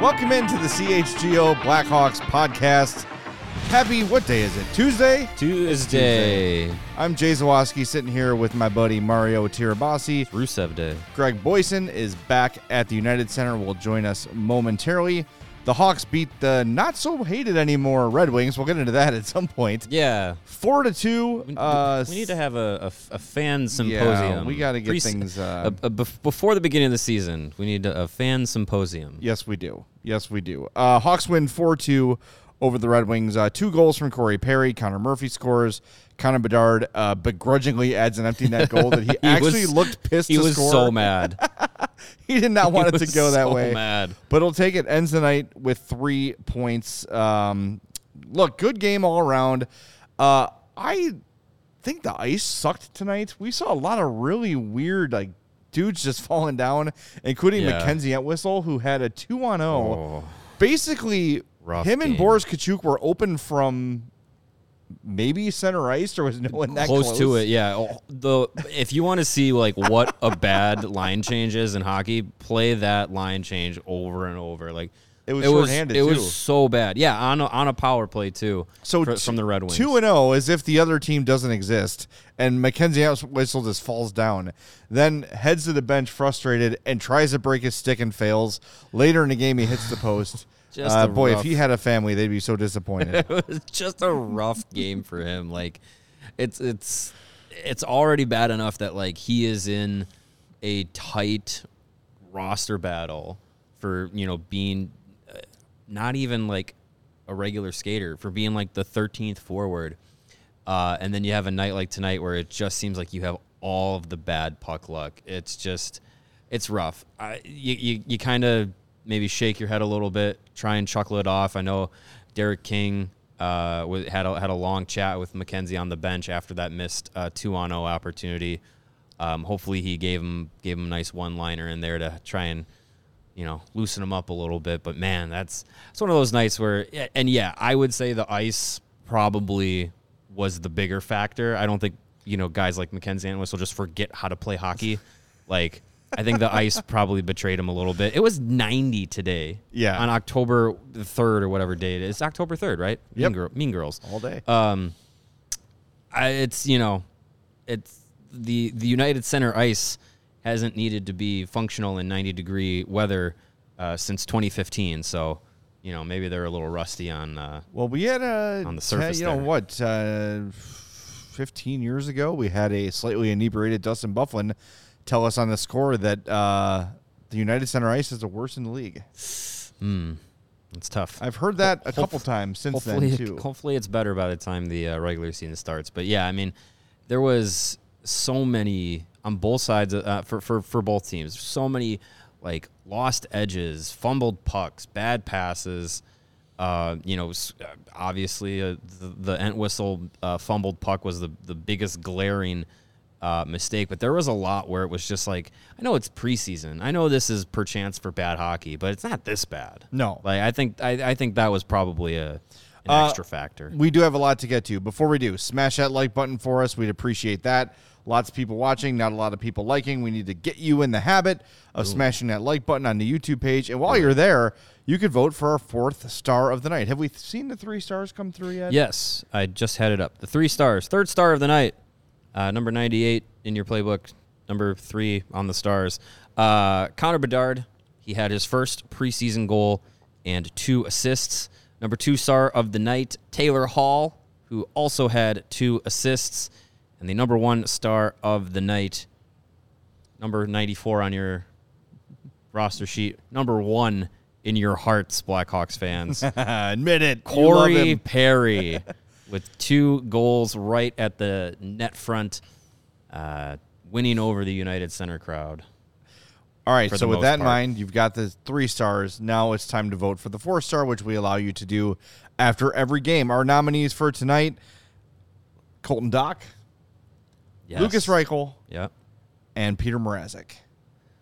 Welcome into the CHGO Blackhawks podcast. Happy, what day is it? Tuesday? Tuesday. I'm Jay Zawaski sitting here with my buddy Mario Tirabassi. Rusev Day. Greg Boysen is back at the United Center, will join us momentarily. The Hawks beat the not so hated anymore Red Wings. We'll get into that at some point. Yeah. Four to two. We, Uh, we need to have a a fan symposium. we gotta get Pre- things, uh, a- a bef- before the beginning of the season, we need a, a fan symposium. Yes, we do. Yes, we do. Uh, Hawks win 4 2 over the Red Wings. Uh, two goals from Corey Perry. Connor Murphy scores. Connor Bedard uh, begrudgingly adds an empty net goal that he, He actually was- looked pissed He to was score. so mad. he did not want He it to go that way. mad. But he'll take it. Ends the night with three points. Um, look, good game all around. Uh, I think the ice sucked tonight. We saw a lot of really weird like dudes just falling down, including Yeah. Mackenzie Entwistle, who had a two on zero. Oh. Basically, Rough him and. Boris Katchouk were open from maybe center ice. Or was no one that close, close, to it. Yeah. Oh, The if you want to see like what a bad line change is in hockey, play that line change over and over. Like It was it was it too. was so bad. Yeah, on a, on a power play too. So fr- t- from the Red Wings. two and zero, as if the other team doesn't exist, and Mackenzie Whistle just falls down, then heads to the bench frustrated and tries to break his stick and fails. Later in the game, he hits the post. Just uh, boy, rough- if he had a family, they'd be so disappointed. it was just a rough game for him. Like it's it's it's already bad enough that like he is in a tight roster battle for you know being uh, not even like a regular skater for being like the 13th forward. Uh, and then you have a night like tonight where it just seems like you have all of the bad puck luck. It's just, it's rough. I, you you, you kind of maybe shake your head a little bit, try and chuckle it off. I know Derek King uh, had a, had a long chat with Mackenzie on the bench after that missed uh, two on zero opportunity. Um, hopefully, he gave him gave him a nice one liner in there to try and you know, loosen him up a little bit. But man, that's it's one of those nights where, and yeah, I would say the ice probably was the bigger factor. I don't think you know guys like Mackenzie Entwistle just forget how to play hockey. Like I think the ice probably betrayed him a little bit. It was 90 today. Yeah. on October the third or whatever date it is. It's October third, right? Yep. Mean, Girl, mean Girls all day. um, I, it's you know, it's the the United Center ice hasn't needed to be functional in 90 degree weather uh, since 2015. So, you know, maybe they're a little rusty on. Uh, well, we had a On the surface You know there. what? Uh, Fifteen years ago, we had a slightly inebriated Dustin Byfuglien tell us on the score that uh, the United Center ice is the worst in the league. it's tough. I've heard that a couple times since then too. hopefully it's better by the time the uh, regular season starts. But yeah, I mean, there was so many on both sides uh, for for for both teams. So many like lost edges, fumbled pucks, bad passes. Uh, you know, obviously uh, the, the Entwistle uh, fumbled puck was the the biggest glaring uh, mistake, but there was a lot where it was just like, I know it's preseason. I know this is perchance for bad hockey, but it's not this bad. No. like I think I, I think that was probably a an Uh, extra factor. We do have a lot to get to. Before we do, smash that like button for us. We'd appreciate that. Lots of people watching, not a lot of people liking. We need to get you in the habit of smashing that like button on the YouTube page. And while you're there, you could vote for our fourth star of the night. Have we seen the three stars come through yet? Yes, I just had it up. The three stars, third star of the night, uh, number ninety-eight in your playbook, number three on the stars. Uh, Connor Bedard, he had his first preseason goal and two assists. Number two star of the night, Taylor Hall, who also had two assists, and the number one star of the night, number ninety-four on your roster sheet, number one in your hearts, Blackhawks fans. Admit it. Corey. Perry. with two goals right at the net front, uh, winning over the United Center crowd. All right, so with that in mind, you've got the three stars. Now it's time to vote for the four star, which we allow you to do after every game. Our nominees for tonight Colton Dach, Yes. Lukas Reichel, Yep. and Petr Mrazek.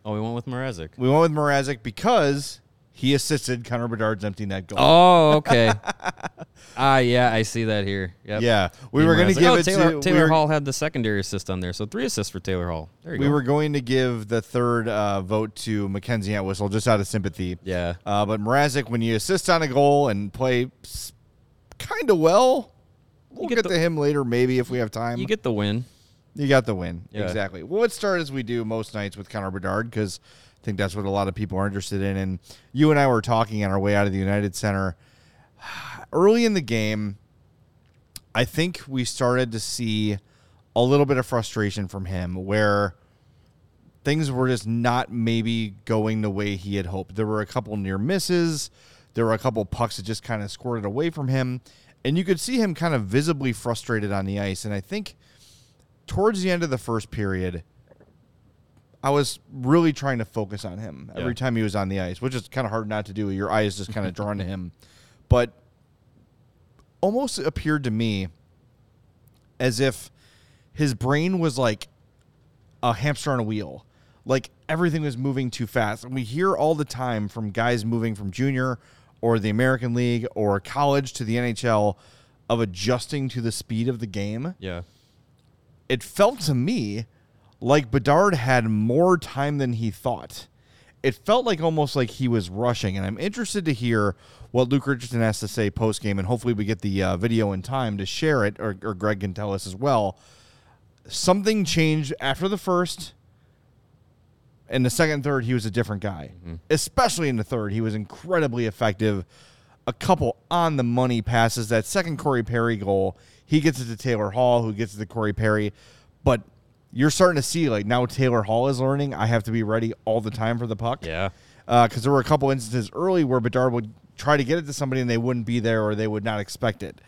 Oh, we went with Mrazek. We went with Mrazek because he assisted Connor Bedard's empty net goal. Oh, okay. Ah, yeah, I see that here. Yep. Yeah, we were going to give oh, it Taylor, to Taylor we were, Hall had the secondary assist on there, so three assists for Taylor Hall. There you We go. were going to give the third uh, vote to Mackenzie Entwistle just out of sympathy. Yeah. Uh, but Mrazek, when you assist on a goal and play kind of well, we'll get get, the- to him later, maybe if we have time. you get the win. You got the win. Yeah. Exactly. Well, let's start as we do most nights with Connor Bedard because think that's what a lot of people are interested in. And you and I were talking on our way out of the United Center early in the game. I think we started to see a little bit of frustration from him where things were just not maybe going the way he had hoped. There were a couple near misses. There were a couple pucks that just kind of squirted away from him. And you could see him kind of visibly frustrated on the ice. And I think towards the end of the first period, I was really trying to focus on him every Yeah. time he was on the ice, which is kind of hard not to do. Your eyes just kind of drawn to him. But almost appeared to me as if his brain was like a hamster on a wheel. Like everything was moving too fast. And we hear all the time from guys moving from junior or the American League or college to the NHL of adjusting to the speed of the game Yeah. it felt to me like Bedard had more time than he thought. It felt like almost like he was rushing, and I'm interested to hear what Luke Richardson has to say post game, and hopefully we get the uh, video in time to share it, or, or Greg can tell us as well. Something changed after the first. In the second and third, he was a different guy. Especially in the third, he was incredibly effective. A couple on the money passes. That second Corey Perry goal, he gets it to Taylor Hall, who gets it to Corey Perry. But you're starting to see like now Taylor Hall is learning. I have to be ready all the time for the puck. Yeah. Because there were a couple instances early where Bedard would try to get it to somebody and they wouldn't be there or they would not expect it.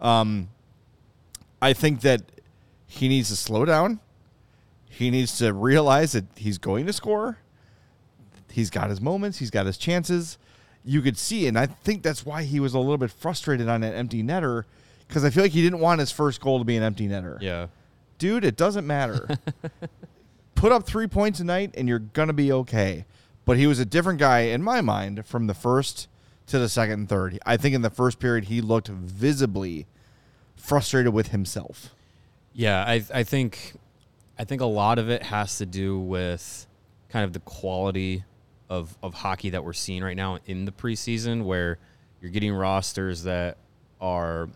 Um, I think that he needs to slow down. He needs to realize that he's going to score. He's got his moments. He's got his chances. You could see, and I think that's why he was a little bit frustrated on an empty netter because I feel like he didn't want his first goal to be an empty netter. Yeah. Dude, it doesn't matter. Put up three points a night and you're going to be okay. But he was a different guy in my mind from the first to the second and third. I think in the first period, he looked visibly frustrated with himself. Yeah, I I think I think a lot of it has to do with kind of the quality of of hockey that we're seeing right now in the preseason where you're getting rosters that are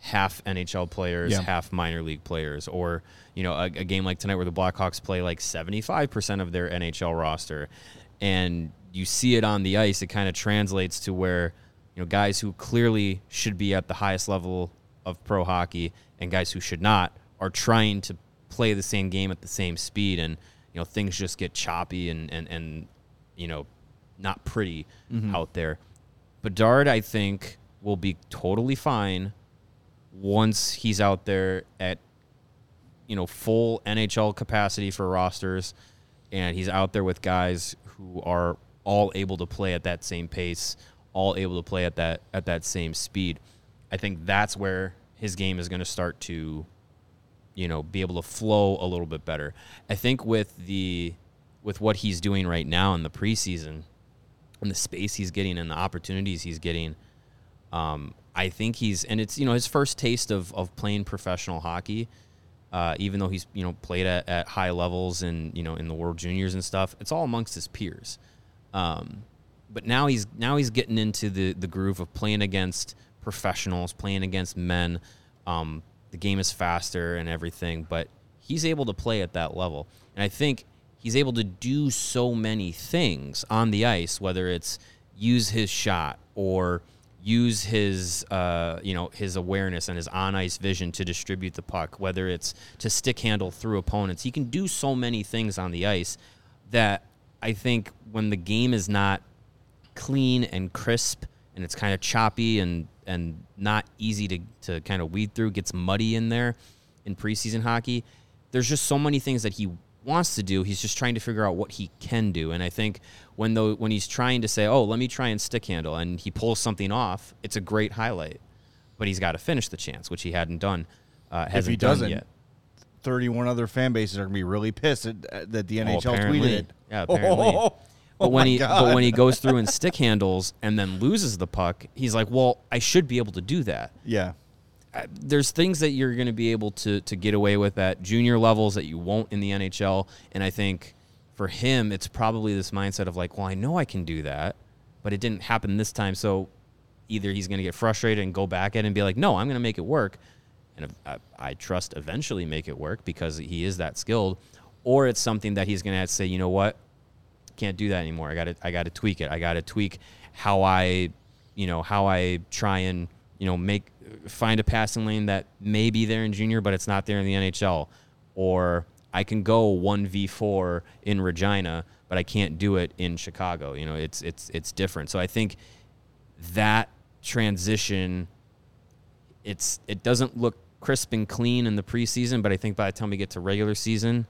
half NHL players, Yeah. half minor league players, or you know, a, a game like tonight where the Blackhawks play like 75% of their NHL roster, and you see it on the ice. It kind of translates to where you know guys who clearly should be at the highest level of pro hockey and guys who should not are trying to play the same game at the same speed, and you know things just get choppy and and and you know not pretty mm-hmm. out there. Bedard, I think, will be totally fine once he's out there at you know full NHL capacity for rosters, and he's out there with guys who are all able to play at that same pace, all able to play at that at that same speed. I think that's where his game is going to start to, you know, be able to flow a little bit better. I think with the with what he's doing right now in the preseason, and the space he's getting and the opportunities he's getting, um, I think he's and it's you know his first taste of of playing professional hockey. Uh, even though he's you know played at, at high levels and you know in the World Juniors and stuff, it's all amongst his peers. Um, but now he's now he's getting into the the groove of playing against professionals, playing against men. Um, the game is faster and everything, but he's able to play at that level, and I think he's able to do so many things on the ice, whether it's use his shot or use his uh, you know his awareness and his on ice vision to distribute the puck, whether it's to stick handle through opponents. He can do so many things on the ice that I think when the game is not clean and crisp and it's kind of choppy and and not easy to to kind of weed through. Gets muddy in there in preseason hockey. There's just so many things that he wants to do. He's just trying to figure out what he can do. And I think when though when he's trying to say, "Oh, let me try and stick handle," and he pulls something off, it's a great highlight. But he's got to finish the chance, which he hadn't done. Uh, hasn't he done doesn't, yet. 31 other fan bases are going to be really pissed at, at- that the NHL tweeted it. Yeah, apparently. Oh, But when he God. but when he goes through and stick handles and then loses the puck, he's like, "Well, I should be able to do that." yeah. Uh, There's things that you're going to be able to to get away with at junior levels that you won't in the NHL, and I think for him, it's probably this mindset of like, "Well, I know I can do that, but it didn't happen this time." So either he's going to get frustrated and go back at it and be like, "No, I'm going to make it work," and I, I trust eventually make it work because he is that skilled, or it's something that he's going to to say, "You know what? can't do that anymore. I got to I got to tweak it. I got to tweak how I, you know, how I try and you know make find a passing lane that may be there in junior, but it's not there in the NHL. Or I can go one v four in Regina, but I can't do it in Chicago. You know, it's it's it's different. So I think that transition, it's it doesn't look crisp and clean in the preseason, but I think by the time we get to regular season,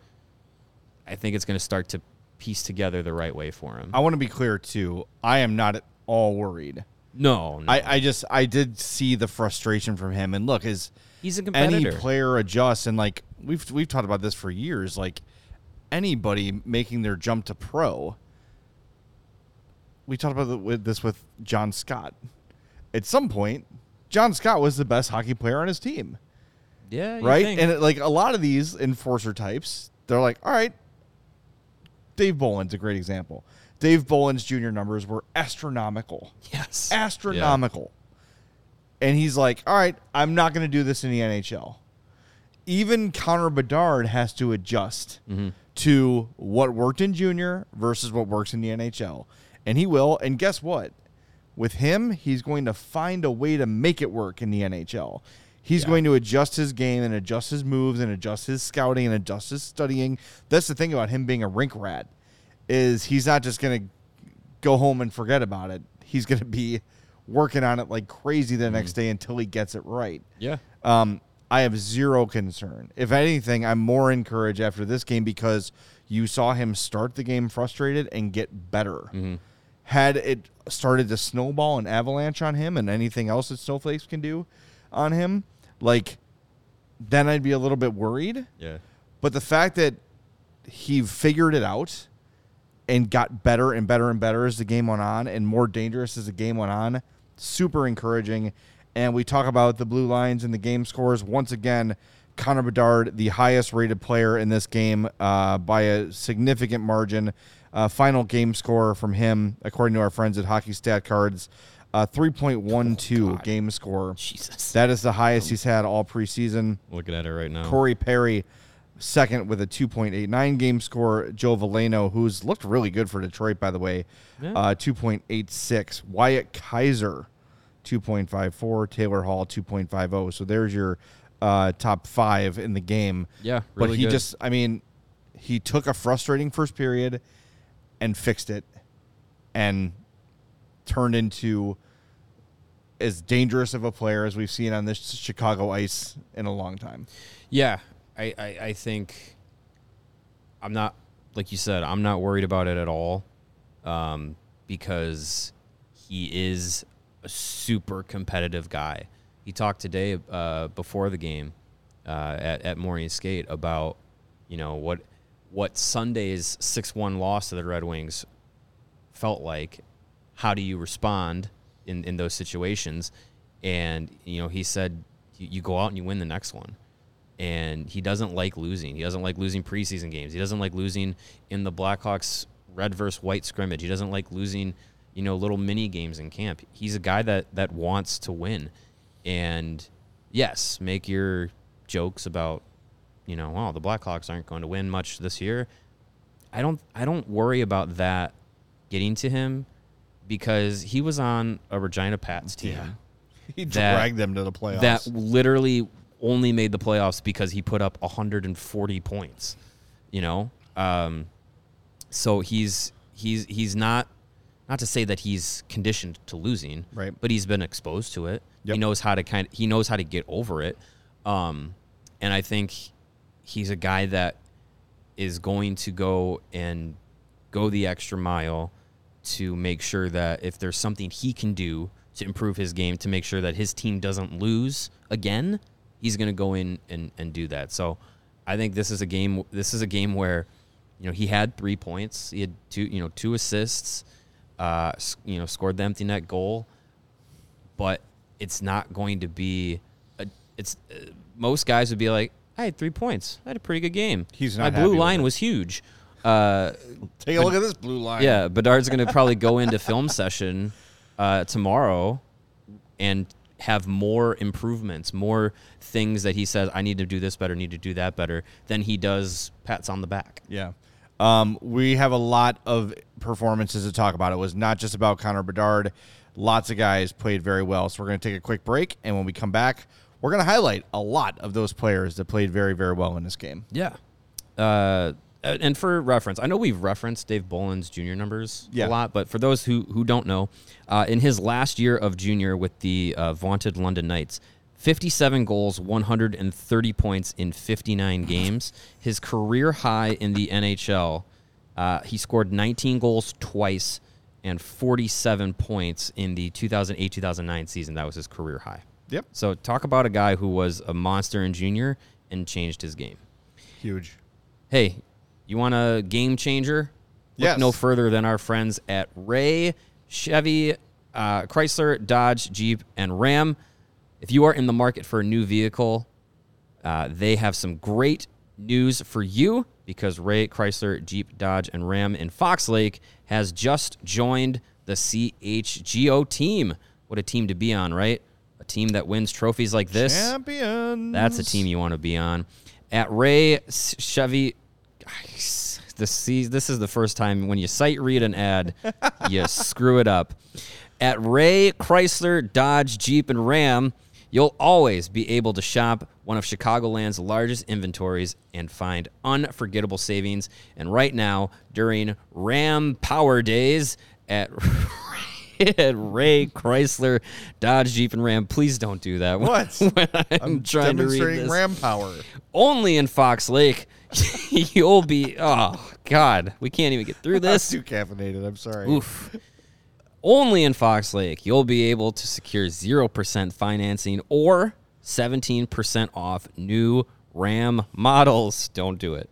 I think it's going to start to piece together the right way for him. I want to be clear, too. I am not at all worried. No, no. I, I just, I did see the frustration from him. And look, is he's a competitor. any player adjusts, and like, we've, we've talked about this for years, like, anybody making their jump to pro, we talked about it with this with John Scott. At some point, John Scott was the best hockey player on his team. yeah, you right? think. And it, like a lot of these enforcer types, they're like, all right, Dave Bolland's a great example. Dave Bolland's junior numbers were astronomical, yes, astronomical, and he's like, all right, I'm not going to do this in the NHL. Even Connor Bedard has to adjust mm-hmm. to what worked in junior versus what works in the NHL, and he will. And guess what? With him, he's going to find a way to make it work in the NHL. He's Yeah. going to adjust his game and adjust his moves and adjust his scouting and adjust his studying. That's the thing about him being a rink rat is he's not just going to go home and forget about it. He's going to be working on it like crazy the next day until he gets it right. yeah, Um, I have zero concern. If anything, I'm more encouraged after this game because you saw him start the game frustrated and get better. Had it started to snowball and avalanche on him and anything else that Snowflakes can do on him, like, then I'd be a little bit worried. yeah. But the fact that he figured it out and got better and better and better as the game went on and more dangerous as the game went on, super encouraging. And we talk about the blue lines and the game scores. Once again, Connor Bedard, the highest rated player in this game uh, by a significant margin. Uh, final game score from him, according to our friends at Hockey Stat Cards, uh, 3.12 game score. Jesus, That is the highest he's had all preseason. looking at it right now. Corey Perry, second with a 2.89 game score. Joe Veleno, who's looked really good for Detroit, by the way, Yeah. uh, 2.86. Wyatt Kaiser, 2.54. Taylor Hall, 2.50. So there's your uh, top five in the game. Yeah, but he good. just, I mean, he took a frustrating first period and fixed it and turned into as dangerous of a player as we've seen on this Chicago ice in a long time. Yeah, I, I, I think I'm not like you said. I'm not worried about it at all, um, because he is a super competitive guy. He talked today uh, before the game uh, at at morning skate about you know what what Sunday's six one loss to the Red Wings felt like. How do you respond in, in those situations? And you know, he said you, you go out and you win the next one. And he doesn't like losing. He doesn't like losing preseason games. He doesn't like losing in the Blackhawks red versus white scrimmage. He doesn't like losing, you know, little mini games in camp. He's a guy that that wants to win. And yes, make your jokes about, you know, oh, the Blackhawks aren't going to win much this year. I don't I don't worry about that getting to him because he was on a Regina Pats team Yeah. He That- dragged them to the playoffs. that literally only made the playoffs because he put up 140 points. You know, um, so he's he's he's not not to say that he's conditioned to losing, Right. But he's been exposed to it. Yep. He knows how to kind of, he knows how to get over it. Um, and I think he's a guy that is going to go and go the extra mile to make sure that if there's something he can do to improve his game to make sure that his team doesn't lose again, he's going to go in and, and do that. So I think this is a game this is a game where you know he had 3 points, he had two you know two assists, uh you know scored the empty net goal, but it's not going to be a, it's uh, most guys would be like I had 3 points. I had a pretty good game. He's My not happy blue line was huge. Uh Take a look at this blue line. yeah, Bedard's going to probably go into film session uh, tomorrow and have more improvements, more things that he says, I need to do this better, need to do that better, than he does pats on the back. Yeah. Um, we have a lot of performances to talk about. It was not just about Connor Bedard. Lots of guys played very well. So we're going to take a quick break. And when we come back, we're going to highlight a lot of those players that played very, very well in this game. Yeah. Uh, and for reference, I know we've referenced Dave Bolland's junior numbers Yeah. a lot, but for those who, who don't know, uh, in his last year of junior with the uh, vaunted London Knights, 57 goals, 130 points in 59 games. His career high in the NHL, uh, he scored 19 goals twice and 47 points in the 2008 2009 season. That was his career high. Yep. So talk about a guy who was a monster in junior and changed his game Huge. hey, you want a game changer? Look Yes. no further than our friends at Ray, Chevy, uh, Chrysler, Dodge, Jeep, and Ram. If you are in the market for a new vehicle, uh, they have some great news for you because Ray, Chrysler, Jeep, Dodge, and Ram in Fox Lake has just joined the CHGO team. What a team to be on, right? A team that wins trophies like this. Champions. That's a team you want to be on. At Ray Chevy, this this is the first time when you sight read an ad, you screw it up. At Ray Chrysler, Dodge, Jeep, and Ram, you'll always be able to shop one of Chicagoland's largest inventories and find unforgettable savings. And right now, during Ram Power Days at at Ray Chrysler, Dodge, Jeep, and Ram. Please don't do that. What? when I'm, trying to read this. ram power. Only in Fox Lake, you'll be. Oh God, we can't even get through this. too caffeinated. I'm sorry. Oof. Only in Fox Lake, you'll be able to secure 0% financing or 17% off new Ram models. Don't do it.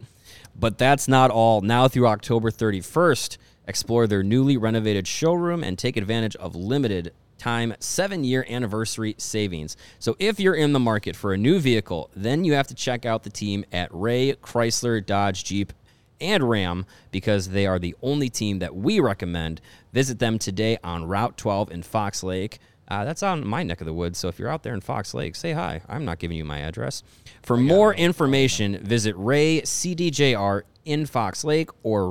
But that's not all. Now through October 31st, explore their newly renovated showroom and take advantage of limited time 7-year anniversary savings. So if you're in the market for a new vehicle, then you have to check out the team at Ray Chrysler Dodge Jeep and Ram because they are the only team that we recommend. Visit them today on Route 12 in Fox Lake. Uh, that's on my neck of the woods, so if you're out there in Fox Lake, say hi. I'm not giving you my address. For more information, visit Ray CDJR in Fox Lake or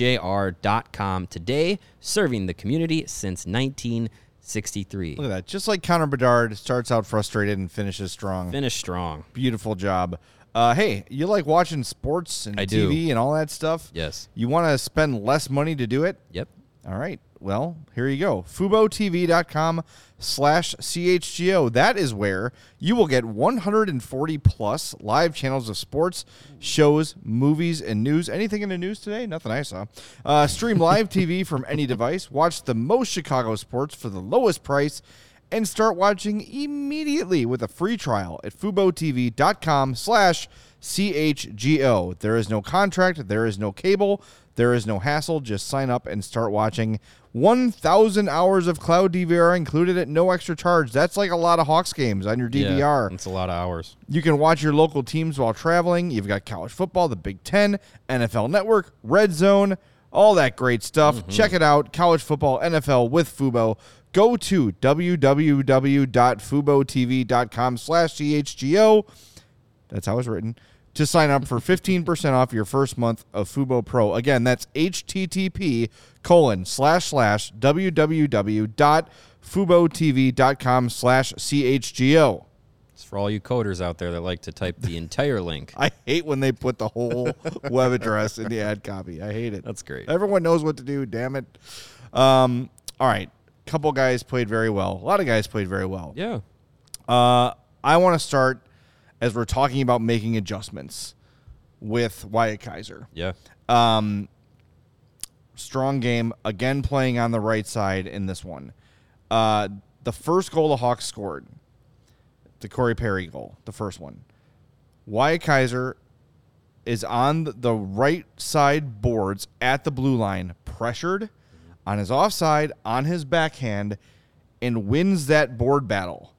raycdjr.com today, serving the community since 1963. Look at that. Just like Connor Bedard starts out frustrated and finishes strong. Finish strong. Beautiful job. Uh, hey, you like watching sports and I do. TV and all that stuff? Yes. You want to spend less money to do it? Yep. All right. Well, here you go. FuboTV.com slash CHGO. That is where you will get 140 plus live channels of sports, shows, movies, and news. Anything in the news today? Nothing I saw. Uh, stream live TV from any device. Watch the most Chicago sports for the lowest price. And start watching immediately with a free trial at FuboTV.com slash CHGO. There is no contract. There is no cable. There is no hassle. Just sign up and start watching. 1,000 hours of cloud DVR included at no extra charge. That's like a lot of Hawks games on your DVR. Yeah, it's a lot of hours. You can watch your local teams while traveling. You've got college football, the Big Ten, NFL Network, Red Zone, all that great stuff. Mm-hmm. Check it out. College football, NFL with Fubo. Go to www.fubotv.com slash CHGO. That's how it's written. To sign up for 15% off your first month of Fubo Pro. Again, that's http colon slash slash www.fubotv.com slash CHGO. It's for all you coders out there that like to type the entire link. I hate when they put the whole web address in the ad copy. I hate it. That's great. Everyone knows what to do. Damn it. Um, all right, couple guys played very well. A lot of guys played very well. Yeah. Uh, I want to start as we're talking about making adjustments with Wyatt Kaiser. Yeah. Um, strong game again, playing on the right side in this one. Uh, the first goal the Hawks scored, the Corey Perry goal, the first one. Wyatt Kaiser is on the right side boards at the blue line, pressured on his offside, on his backhand, and wins that board battle.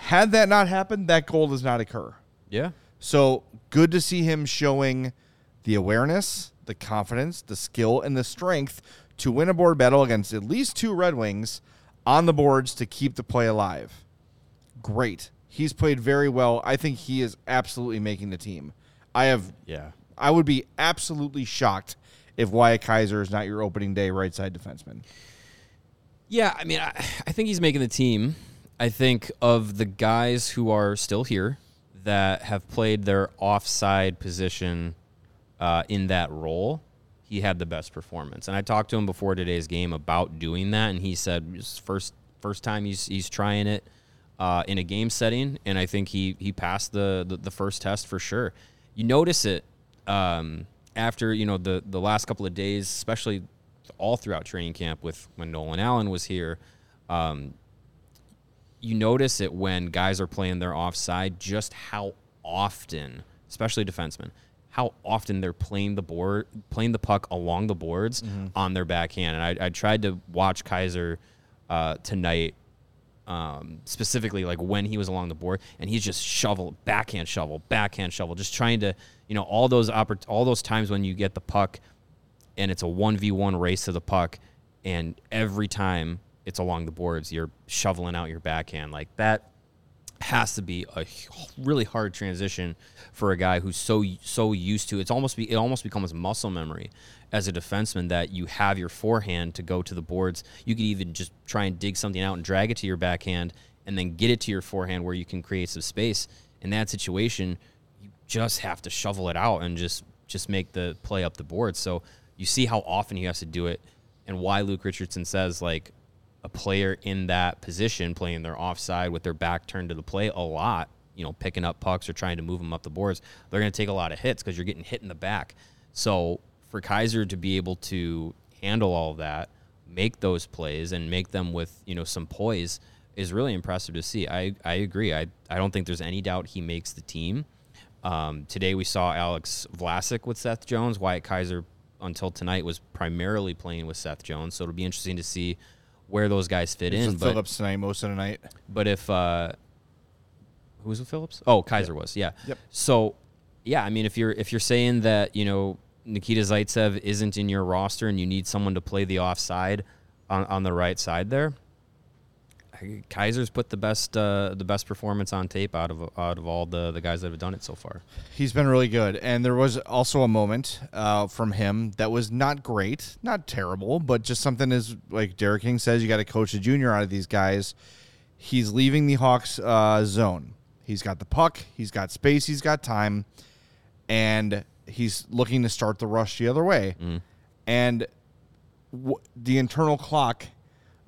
Had that not happened, that goal does not occur. Yeah. So good to see him showing the awareness, the confidence, the skill, and the strength to win a board battle against at least two Red Wings on the boards to keep the play alive. Great. He's played very well. I think he is absolutely making the team. I have Yeah. I would be absolutely shocked if Wyatt Kaiser is not your opening day right side defenseman. Yeah, I mean, I, I think he's making the team. I think of the guys who are still here that have played their offside position uh, in that role, he had the best performance. And I talked to him before today's game about doing that, and he said first first time he's he's trying it uh, in a game setting, and I think he he passed the, the the first test for sure. You notice it um, after you know the the last couple of days, especially all throughout training camp with when Nolan Allan was here. Um, you notice it when guys are playing their offside, just how often, especially defensemen, how often they're playing the board, playing the puck along the boards on their backhand. And I, I tried to watch Kaiser uh, tonight, um, specifically like when he was along the board, and he's just shovel, backhand shovel, backhand shovel, just trying to, you know, all those oppor- all those times when you get the puck and it's a 1v1 race to the puck and every time it's along the boards you're shoveling out your backhand like that has to be a really hard transition for a guy who's so so used to it's almost be it almost becomes muscle memory as a defenseman that you have your forehand to go to the boards. You could even just try and dig something out and drag it to your backhand and then get it to your forehand where you can create some space. In that situation you just have to shovel it out and just just make the play up the board. So you see how often he has to do it and why Luke Richardson says like a player in that position playing their offside with their back turned to the play a lot, you know, picking up pucks or trying to move them up the boards, they're going to take a lot of hits because you're getting hit in the back. So for Kaiser to be able to handle all that, make those plays and make them with, you know, some poise is really impressive to see. I, I agree. I, I don't think there's any doubt he makes the team. Um, today we saw Alex Vlasic with Seth Jones. Wyatt Kaiser until tonight was primarily playing with Seth Jones, so it'll be interesting to see where those guys fit It's in. But Phillips tonight most of the night. but if uh, who was with Phillips? Oh, Kaiser was. Yeah. Yep. So yeah, I mean, if you're if you're saying that you know Nikita Zaitsev isn't in your roster and you need someone to play the offside on, on the right side there, Kaiser's put the best uh, the best performance on tape out of out of all the the guys that have done it so far. He's been really good. And there was also a moment uh, from him that was not great, not terrible, but just something is like Derek King says, you got to coach a junior out of these guys. He's leaving the Hawks uh, zone. He's got the puck, he's got space, he's got time, and he's looking to start the rush the other way. And w- the internal clock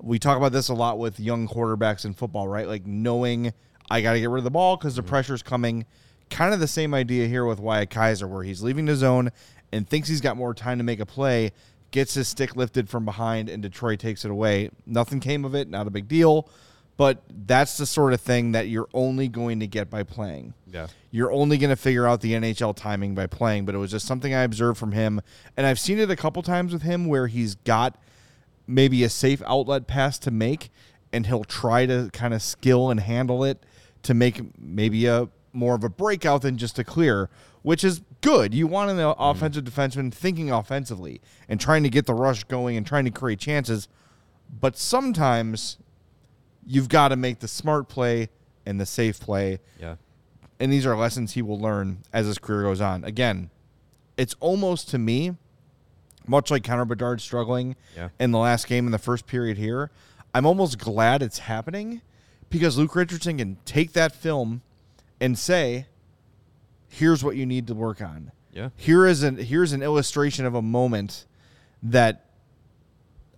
we talk about this a lot with young quarterbacks in football, right? Like knowing I got to get rid of the ball because the mm-hmm. pressure's coming. Kind of the same idea here with Wyatt Kaiser, where he's leaving the zone and thinks he's got more time to make a play, gets his stick lifted from behind, and Detroit takes it away. Nothing came of it, not a big deal. But that's the sort of thing that you're only going to get by playing. Yeah. You're only going to figure out the NHL timing by playing, but it was just something I observed from him. And I've seen it a couple times with him where he's got maybe a safe outlet pass to make and he'll try to kind of skill and handle it to make maybe a more of a breakout than just a clear, which is good. You want an uh, mm-hmm. offensive defenseman thinking offensively and trying to get the rush going and trying to create chances, but sometimes you've got to make the smart play and the safe play Yeah. and these are lessons he will learn as his career goes on. Again, it's almost to me, much like Connor Bedard struggling Yeah. in the last game in the first period here. I'm almost glad it's happening because Luke Richardson can take that film and say, "Here's what you need to work on." Yeah. Here is an here's an illustration of a moment that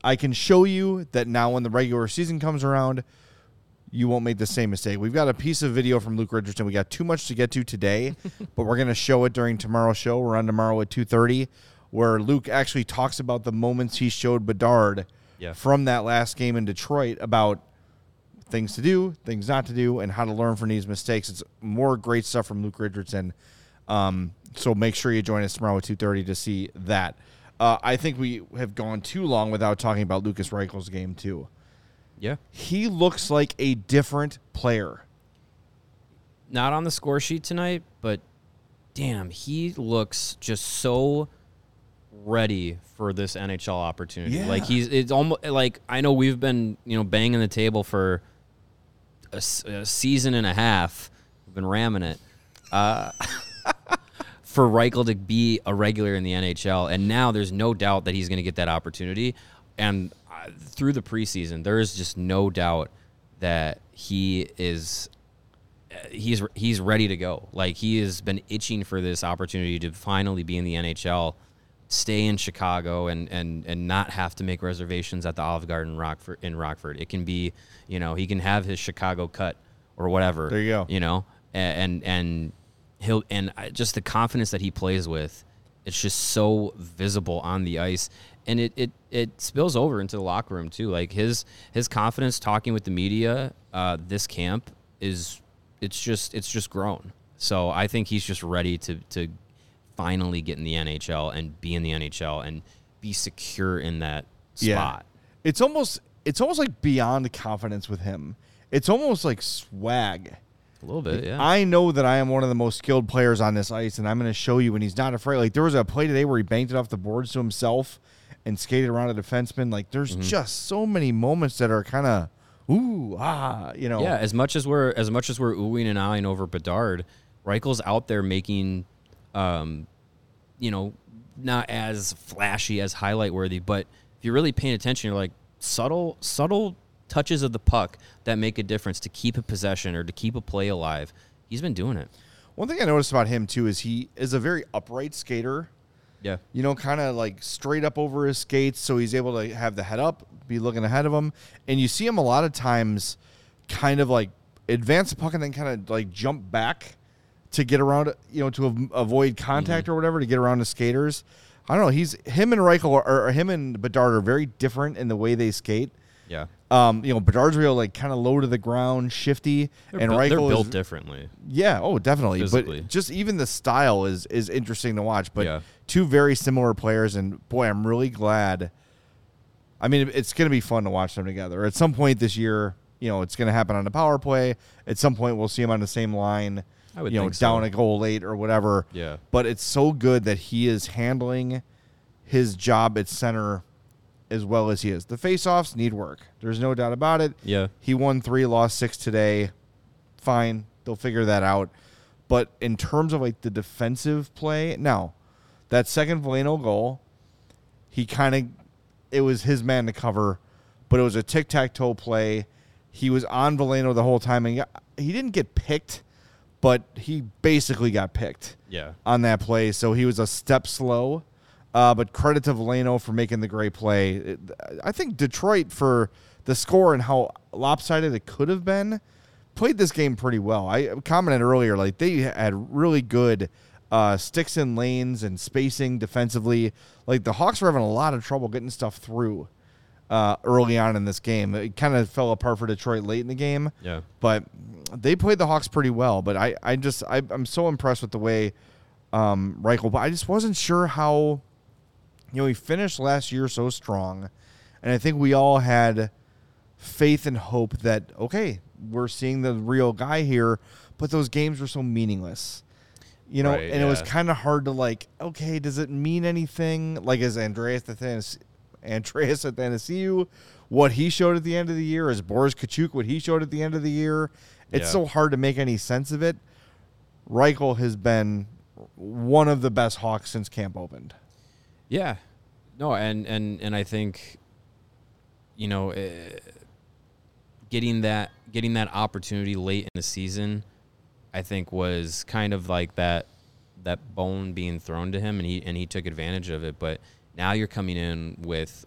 I can show you that now when the regular season comes around, you won't make the same mistake. We've got a piece of video from Luke Richardson. We got too much to get to today, but we're going to show it during tomorrow's show. We're on tomorrow at 2:30 where Luke actually talks about the moments he showed Bedard Yeah. from that last game in Detroit about things to do, things not to do, and how to learn from these mistakes. It's more great stuff from Luke Richardson. Um, so make sure you join us tomorrow at two thirty to see that. Uh, I think we have gone too long without talking about Lukas Reichel's game too. Yeah. He looks like a different player. Not on the score sheet tonight, but damn, he looks just so ready for this NHL opportunity. Yeah. Like he's it's almost like I know we've been, you know, banging the table for a season and a half. We've been ramming it. Uh, for Reichel to be a regular in the NHL, and now there's no doubt that he's going to get that opportunity. And uh, through the preseason, there is just no doubt that he is uh, he's he's ready to go. Like he has been itching for this opportunity to finally be in the NHL, stay in Chicago, and and and not have to make reservations at the Olive Garden Rockford in Rockford. It can be, you know, he can have his Chicago cut or whatever. There you go. You know, and and he'll and just the confidence that he plays with, it's just so visible on the ice, and it it it spills over into the locker room too. Like his his confidence talking with the media, uh, this camp is it's just it's just grown. So I think he's just ready to to finally get in the NHL and be in the NHL and be secure in that spot. It's almost it's almost like beyond confidence with him. It's almost like swag. A little bit, yeah. I know that I am one of the most skilled players on this ice, and I'm going to show you. And he's not afraid. Like there was a play today where he banked it off the boards to himself and skated around a defenseman. Like there's Mm-hmm. just so many moments that are kind of ooh ah, you know. Yeah, as much as we're as much as we're oohing and eyeing over Bedard, Reichel's out there making, um, you know, not as flashy as highlight worthy, but if you're really paying attention, you're like subtle subtle touches of the puck that make a difference to keep a possession or to keep a play alive. He's been doing it. One thing I noticed about him too is he is a very upright skater. Yeah. you know, kind of like straight up over his skates, so he's able to have the head up, be looking ahead of him, and you see him a lot of times, kind of like advance the puck and then kind of like jump back to get around, you know, to avoid contact or whatever to get around the skaters. I don't know. He's him and Reichel are, or him and Bedard are very different in the way they skate. Yeah. Um, you know, Bedard's real like kind of low to the ground, shifty, They're, and built, they're Reichel built is differently. yeah, oh, definitely. Physically. But just even the style is is interesting to watch. But Yeah. two very similar players, and boy, I'm really glad. I mean, it's going to be fun to watch them together. At some point this year, you know, it's going to happen on the power play. At some point, we'll see them on the same line. I would you know, so. down a goal late or whatever. Yeah. But it's so good that he is handling his job at center as well as he is. The face-offs need work. There's no doubt about it. Yeah. He won three, lost six today. Fine, they'll figure that out. But in terms of like the defensive play, now that second Veleno goal, he kind of, it was his man to cover, but it was a tic tac toe play. He was on Veleno the whole time, and he didn't get picked, but he basically got picked Yeah. on that play. So he was a step slow. Uh, but credit to Veleno for making the great play. It- I think Detroit for the score and how lopsided it could have been played this game pretty well. I commented earlier like they had really good uh, sticks and lanes and spacing defensively. Like the Hawks were having a lot of trouble getting stuff through uh, early on in this game. It kind of fell apart for Detroit late in the game Yeah. but they played the Hawks pretty well. But I, I just, I, I'm so impressed with the way um, Reichel. But I just wasn't sure how, you know, he finished last year so strong, and I think we all had faith and hope that okay, we're seeing the real guy here. But those games were so meaningless. You know, Right, and it was kind of hard to like, okay, does it mean anything? Like, is Andreas Athanas- Andreas Athanasiou, what he showed at the end of the year, is Boris Katchouk, what he showed at the end of the year. It's Yeah. so hard to make any sense of it. Reichel has been one of the best Hawks since camp opened. Yeah, no, and and and I think, you know, uh, getting that getting that opportunity late in the season, I think was kind of like that that bone being thrown to him, and he and he took advantage of it. But now you're coming in with,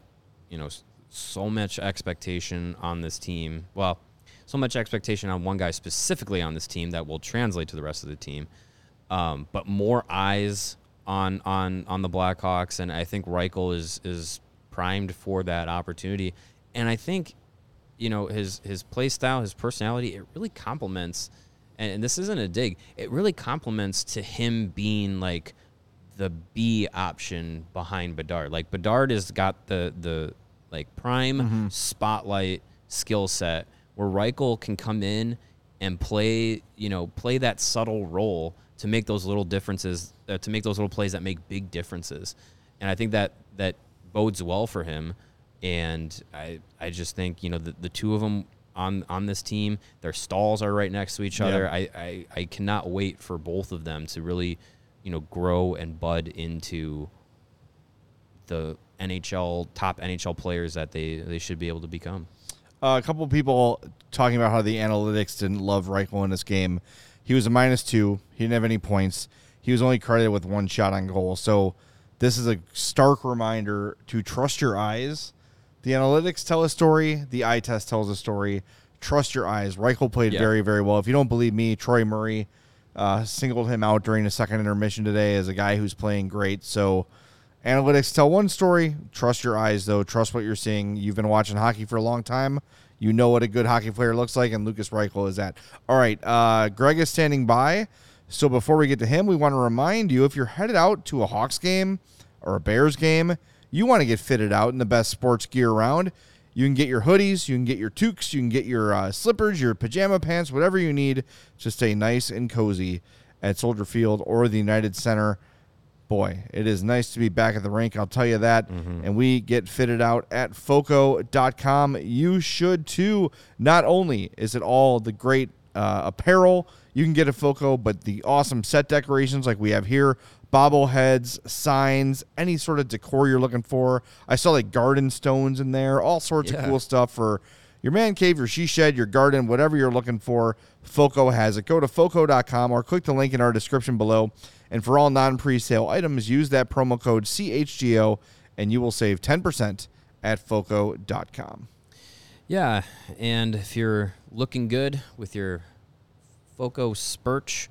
you know, so much expectation on this team. Well, so much expectation on one guy specifically on this team that will translate to the rest of the team. Um, but more eyes on on on the Blackhawks, and I think Reichel is is primed for that opportunity. And I think, you know, his his play style, his personality, it really complements. And, and this isn't a dig. It really complements to him being like the B option behind Bedard. Like Bedard has got the the like prime Mm-hmm. spotlight skill set where Reichel can come in and play, you know, play that subtle role to make those little differences, uh, to make those little plays that make big differences. And I think that that bodes well for him. And I I just think you know the, the two of them on on this team, their stalls are right next to each other. Yeah. I, I I cannot wait for both of them to really, you know, grow and bud into the NHL top NHL players that they they should be able to become. Uh, a couple of people talking about how the analytics didn't love Reichel in this game. He was a minus two. He didn't have any points. He was only credited with one shot on goal. So this is a stark reminder to trust your eyes. The analytics tell a story. The eye test tells a story. Trust your eyes. Reichel played Yeah. very, very well. If you don't believe me, Troy Murray uh, singled him out during the second intermission today as a guy who's playing great. So Analytics tell one story. Trust your eyes, though. Trust what you're seeing. You've been watching hockey for a long time. You know what a good hockey player looks like, and Lukas Reichel is that. All right. Uh, Greg is standing by. So before we get to him, we want to remind you if you're headed out to a Hawks game or a Bears game, you want to get fitted out in the best sports gear around. You can get your hoodies, you can get your toques, you can get your uh, slippers, your pajama pants, whatever you need to stay nice and cozy at Soldier Field or the United Center boy, it is nice to be back at the rink. I'll tell you that. And we get fitted out at foco.com. You should too. Not only is it all the great uh, apparel you can get at Foco, but the awesome set decorations like we have here. Bobbleheads, signs, any sort of decor you're looking for. I saw like garden stones in there, all sorts of cool stuff for your man cave, your she shed, your garden, whatever you're looking for, Foco has it. Go to foco.com or click the link in our description below. And for all non presale items, use that promo code CHGO and you will save 10% at foco.com. Yeah, and if you're looking good with your Foco Spurch,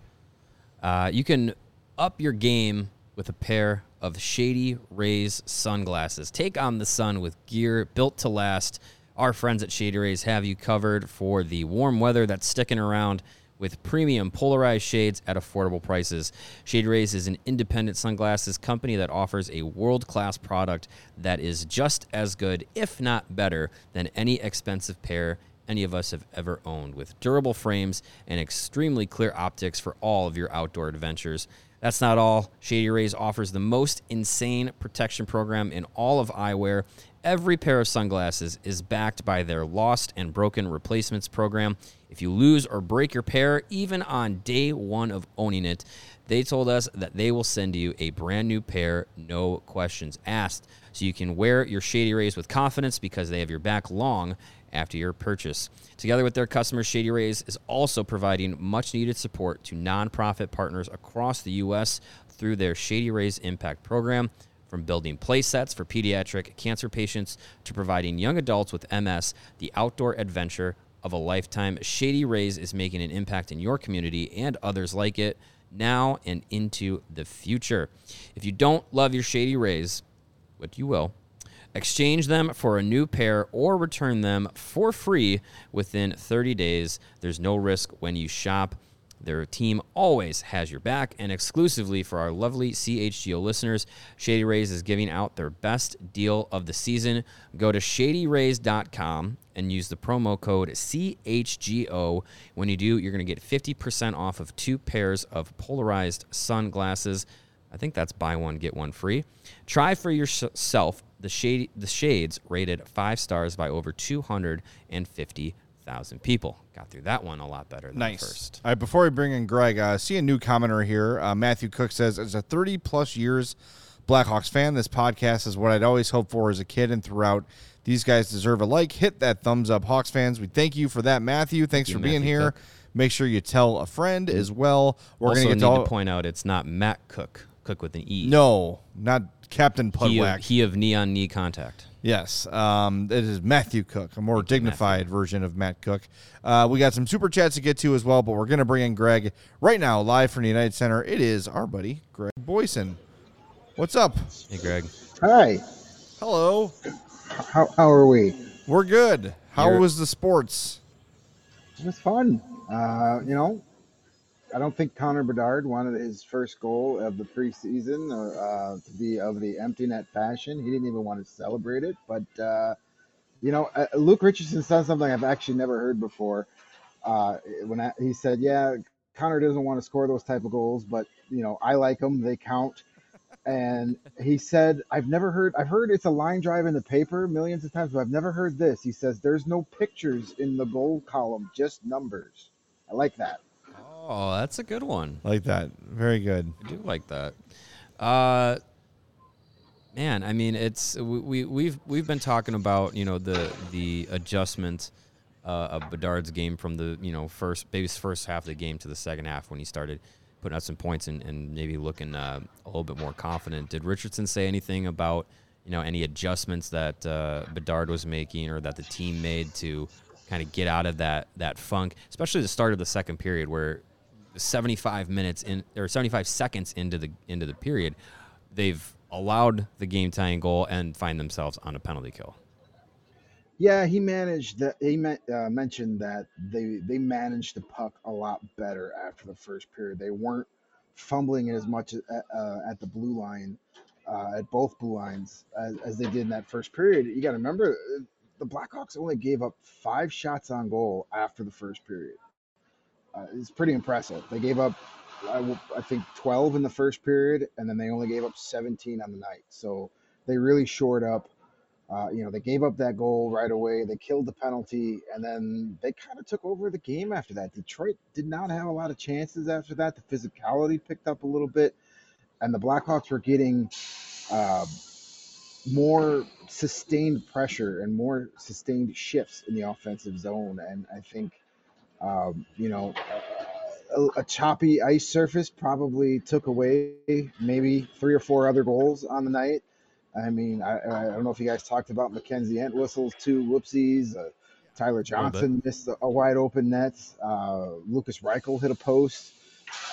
uh, you can up your game with a pair of Shady Rays sunglasses. Take on the sun with gear built to last. Our friends at Shady Rays have you covered for the warm weather that's sticking around with premium polarized shades at affordable prices. Shady Rays is an independent sunglasses company that offers a world class product that is just as good, if not better, than any expensive pair any of us have ever owned, with durable frames and extremely clear optics for all of your outdoor adventures. That's not all. Shady Rays offers the most insane protection program in all of eyewear. Every pair of sunglasses is backed by their lost and broken replacements program. If you lose or break your pair, even on day one of owning it, they told us that they will send you a brand new pair, no questions asked. So you can wear your Shady Rays with confidence because they have your back long after your purchase. Together with their customers, Shady Rays is also providing much needed support to nonprofit partners across the U.S. through their Shady Rays Impact Program. From building play sets for pediatric cancer patients to providing young adults with MS the outdoor adventure of a lifetime, Shady Rays is making an impact in your community and others like it now and into the future. If you don't love your Shady Rays, what you will, Exchange them for a new pair or return them for free within 30 days. There's no risk when you shop. Their team always has your back, and exclusively for our lovely CHGO listeners, Shady Rays is giving out their best deal of the season. Go to shadyrays.com and use the promo code CHGO. When you do, you're going to get 50% off of two pairs of polarized sunglasses. I think that's buy one get one free. Try for yourself the shade the shades rated five stars by over two hundred and fifty thousand people. Got through that one a lot better than Nice. the first. All right, before we bring in Greg, uh, see a new commenter here. Uh, Matthew Cook says, as a 30 plus years Blackhawks fan, this podcast is what I'd always hoped for as a kid and throughout. These guys deserve a like. Hit that thumbs up, Hawks fans. We thank you for that, Matthew. Thanks you, for being Matthew here. Cook. Make sure you tell a friend as well. We're also gonna need get to all. to point out it's not Matt Cook. Cook with an E. no, not Captain he of, Pudwack. he of neon knee contact. Yes, um, it is Matthew Cook, a more dignified version of Matt Cook. Uh, we got some super chats to get to as well, but we're going to bring in Greg right now, live from the United Center. It is our buddy Greg Boysen. What's up? Hey, Greg. Hi. Hello. How, how are we? We're good. How You're- was the sports? It was fun. Uh, you know, I don't think Connor Bedard wanted his first goal of the preseason uh, to be of the empty net fashion. He didn't even want to celebrate it. But, uh, you know, uh, Luke Richardson said something I've actually never heard before. Uh, when I, he said, Yeah, Connor doesn't want to score those type of goals, but, you know, I like them. They count. And he said, I've never heard, I've heard it's a line drive in the paper millions of times, but I've never heard this. He says, There's no pictures in the goal column, just numbers. I like that. Oh, that's a good one. Like that. Very good. I do like that. Uh, man, I mean, it's we, we we've we've been talking about you know the the adjustment uh, of Bedard's game from the you know first maybe first half of the game to the second half when he started putting out some points and, and maybe looking uh, a little bit more confident. Did Richardson say anything about you know any adjustments that uh, Bedard was making or that the team made to kind of get out of that that funk, especially the start of the second period where 75 minutes in or 75 seconds into the into the period, they've allowed the game tying goal and find themselves on a penalty kill. Yeah, he managed that. He uh, mentioned that they they managed the puck a lot better after the first period. They weren't fumbling as much at, uh, at the blue line, uh, at both blue lines, as, as they did in that first period. You got to remember, uh, the Blackhawks only gave up five shots on goal after the first period. Uh, it's pretty impressive. They gave up, I think, 12 in the first period, and then they only gave up 17 on the night. So they really shored up. Uh, you know, they gave up that goal right away. They killed the penalty, and then they kind of took over the game after that. Detroit did not have a lot of chances after that. The physicality picked up a little bit, and the Blackhawks were getting uh, more sustained pressure and more sustained shifts in the offensive zone. And I think, um, you know, a, a choppy ice surface probably took away maybe three or four other goals on the night. I mean, I, I don't know if you guys talked about Mackenzie Entwistle's two whoopsies. Uh, Tyler Johnson missed a, a wide open net. Uh, Lukas Reichel hit a post.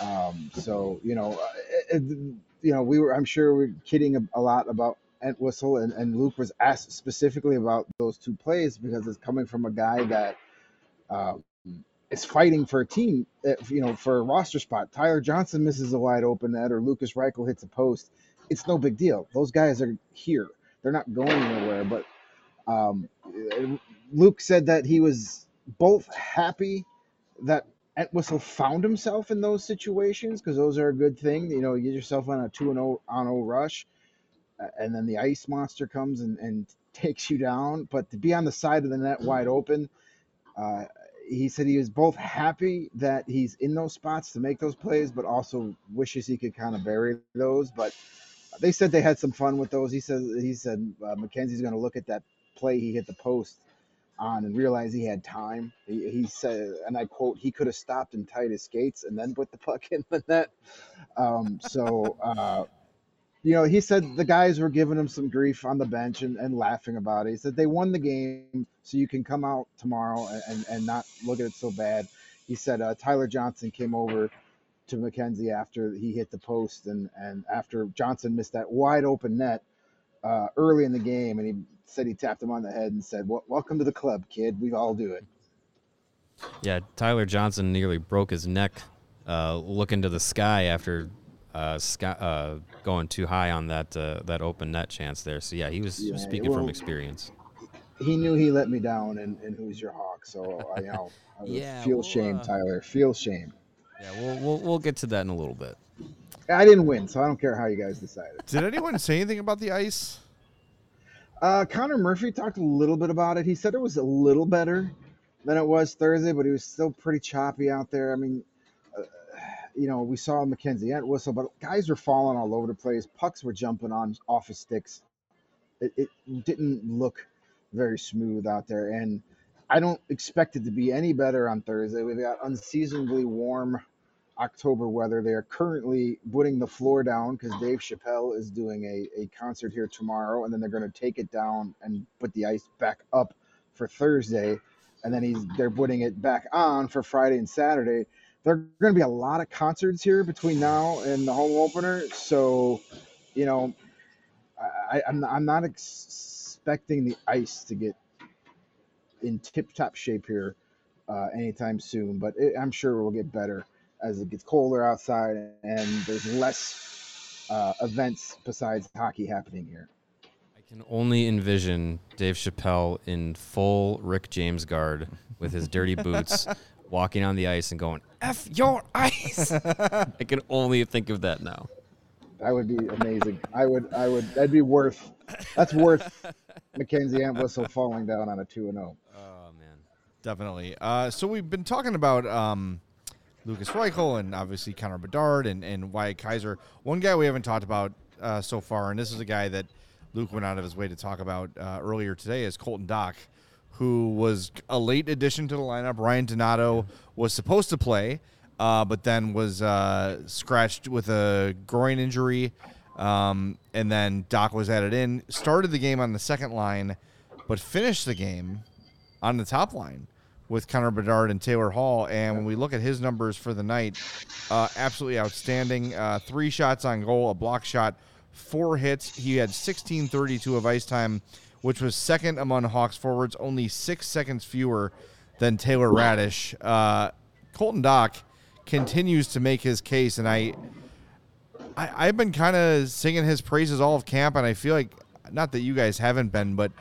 Um, so you know, uh, it, it- you know, we were. I'm sure we are kidding a, a lot about Entwistle, and, and Luke was asked specifically about those two plays because it's coming from a guy that uh, is fighting for a team. uh, You know, for a roster spot. Tyler Johnson misses a wide open net, or Lukas Reichel hits a post it's no big deal. Those guys are here. They're not going anywhere. But um, Luke said that he was both happy that Entwistle found himself in those situations because those are a good thing. You know, you get yourself on a two and zero on zero rush, uh, and then the ice monster comes and, and takes you down. But to be on the side of the net wide open, uh, he said he was both happy that he's in those spots to make those plays, but also wishes he could kind of bury those. But they said they had some fun with those. He said he said uh, Mackenzie's going to look at that play he hit the post on and realize he had time. He, he said, and I quote, he could have stopped and tied his skates and then put the puck in the net. Um, so, uh, you know, he said the guys were giving him some grief on the bench and, and laughing about it. He said they won the game, so you can come out tomorrow and, and, and not look at it so bad. He said uh, Tyler Johnson came over to Mackenzie after he hit the post and, and after Johnson missed that wide open net uh, early in the game, and he said he tapped him on the head and said, "Wel- "Welcome to the club, kid. We all do it." Yeah, Tyler Johnson nearly broke his neck uh, looking to the sky after uh, sky, uh, going too high on that uh, that open net chance there. So yeah, he was, Yeah, speaking from experience. He knew he let me down, and, and who's your hawk? So I you know, I Yeah, feel well, shame, uh, Tyler. Feel shame. Yeah, we'll, we'll we'll get to that in a little bit. I didn't win, so I don't care how you guys decided. Did anyone say anything about the ice? Uh, Connor Murphy talked a little bit about it. He said it was a little better than it was Thursday, but he was still pretty choppy out there. I mean, you know, we saw Mackenzie Entwistle, but guys were falling all over the place. Pucks were jumping on off of sticks. It, it didn't look very smooth out there, and I don't expect it to be any better on Thursday. We've got unseasonably warm October weather. They are currently putting the floor down because Dave Chappelle is doing a, a concert here tomorrow, and then they're going to take it down and put the ice back up for Thursday, and then he's they're putting it back on for Friday and Saturday. There are going to be a lot of concerts here between now and the home opener, so you know, I, I'm I'm not expecting the ice to get in tip top shape here uh, anytime soon, but it, I'm sure it will get better as it gets colder outside and there's less uh, events besides hockey happening here. I can only envision Dave Chappelle in full Rick James guard with his dirty boots, walking on the ice and going "F your ice." I can only think of that now. That would be amazing. I would, I would. That'd be worth. That's worth Mackenzie Entwistle falling down on a two and zero. Oh man, Definitely. Uh, so we've been talking about um, Lukas Reichel and obviously Connor Bedard and, and Wyatt Kaiser. One guy we haven't talked about uh, so far, and this is a guy that Luke went out of his way to talk about uh, earlier today, is Colton Dach, who was a late addition to the lineup. Ryan Donato was supposed to play, uh, but then was uh, scratched with a groin injury. Um, and then Dach was added in, started the game on the second line, but finished the game on the top line with Connor Bedard and Taylor Hall. And when we look at his numbers for the night, uh, absolutely outstanding. Uh, three shots on goal, a block shot, four hits. He had 16:32 of ice time, which was second among Hawks forwards, only six seconds fewer than Taylor Raddysh. Uh, Colton Dach continues to make his case, and I, I I've been kind of singing his praises all of camp, and I feel like not that you guys haven't been, but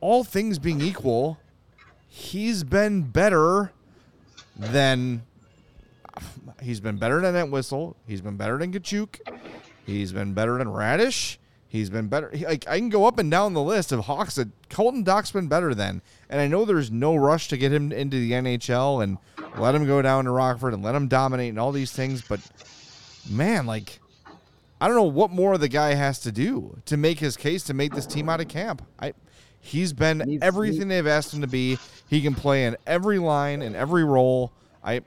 all things being equal, he's been better than he's been better than that whistle. He's been better than Katchouk. He's been better than Raddysh. He's been better. he- Like I can go up and down the list of Hawks that Colton Dach's been better than. And I know there's no rush to get him into the NHL and let him go down to Rockford and let him dominate and all these things. But man, like I don't know what more the guy has to do to make his case to make this team out of camp. I he's been Needs- everything they've asked him to be. He can play in every line and every role. I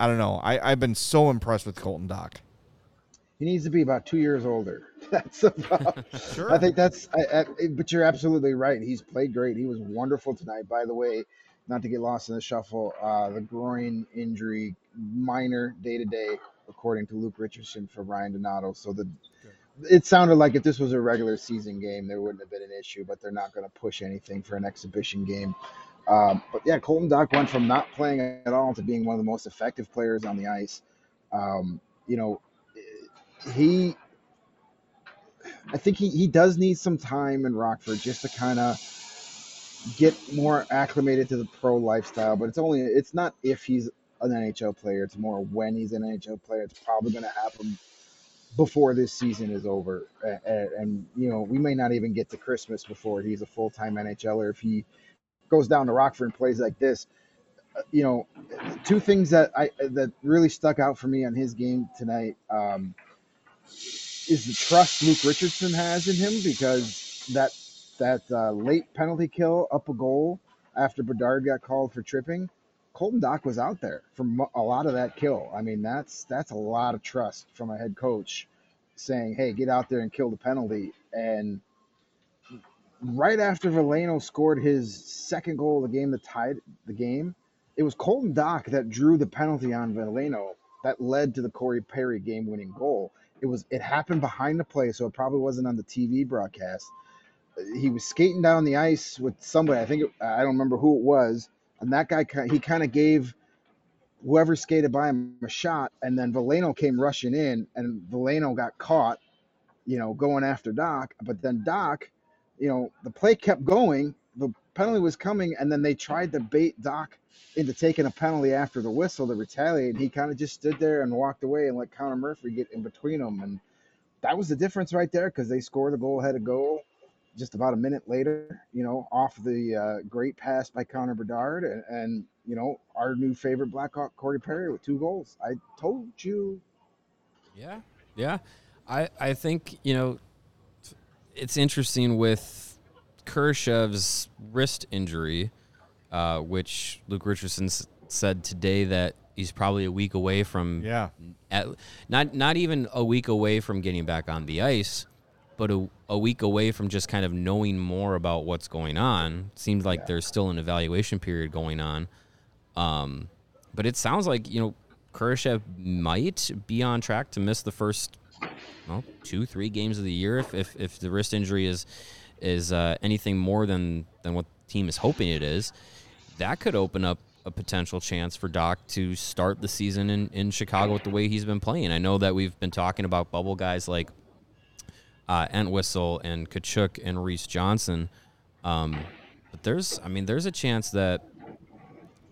I don't know. I, I've been so impressed with Colton Dach. He needs to be about two years older. That's about. I think that's. I, I, but you're absolutely right. He's played great. He was wonderful tonight. By the way, not to get lost in the shuffle, uh, the groin injury, minor day to day, according to Luke Richardson for Ryan Donato. So the. It sounded like if this was a regular season game, there wouldn't have been an issue, but they're not going to push anything for an exhibition game. Um, but yeah, Colton Dach went from not playing at all to being one of the most effective players on the ice. Um, you know, he I think he, he does need some time in Rockford just to kind of get more acclimated to the pro lifestyle. But it's only it's not if he's an NHL player. It's more when he's an NHL player. It's probably going to happen before this season is over. And, and you know we may not even get to Christmas before he's a full time NHLer if he goes down to Rockford and plays like this. Uh, You know, two things that I that really stuck out for me on his game tonight. Um, is the trust Luke Richardson has in him because that that uh, late penalty kill up a goal after Bedard got called for tripping, Colton Dach was out there for a lot of that kill. I mean, that's that's a lot of trust from a head coach saying, "Hey, get out there and kill the penalty." And right after Veleno scored his second goal of the game that tied the game, it was Colton Dach that drew the penalty on Veleno that led to the Corey Perry game-winning goal it was it happened behind the play, so it probably wasn't on the TV broadcast. He was skating down the ice with somebody. I think it, I don't remember who it was, and that guy he kind of gave whoever skated by him a shot, and then Veleno came rushing in, and Veleno got caught, you know, going after Dach. But then Dach, you know, the play kept going, the penalty was coming, and then they tried to bait Dach into taking a penalty after the whistle to retaliate. And he kind of just stood there and walked away and let Connor Murphy get in between them. And that was the difference right there because they scored a goal ahead of goal just about a minute later, you know, off the uh, great pass by Connor Bedard and, and, you know, our new favorite Blackhawk, Corey Perry, with two goals. I told you. Yeah, yeah. I I think you know it's interesting with Kurashev's wrist injury, uh, which Luke Richardson s- said today that he's probably a week away from Yeah. at, not not even a week away from getting back on the ice, but a, a week away from just kind of knowing more about what's going on. Seems like there's still an evaluation period going on. Um, but it sounds like you know Kurashev might be on track to miss the first well two three games of the year if if, if the wrist injury is is uh, anything more than than what the team is hoping it is. That could open up a potential chance for Dach to start the season in, in Chicago with the way he's been playing. I know that we've been talking about bubble guys like uh, Entwistle and Katchouk and Reese Johnson. Um, but there's, I mean, there's a chance that,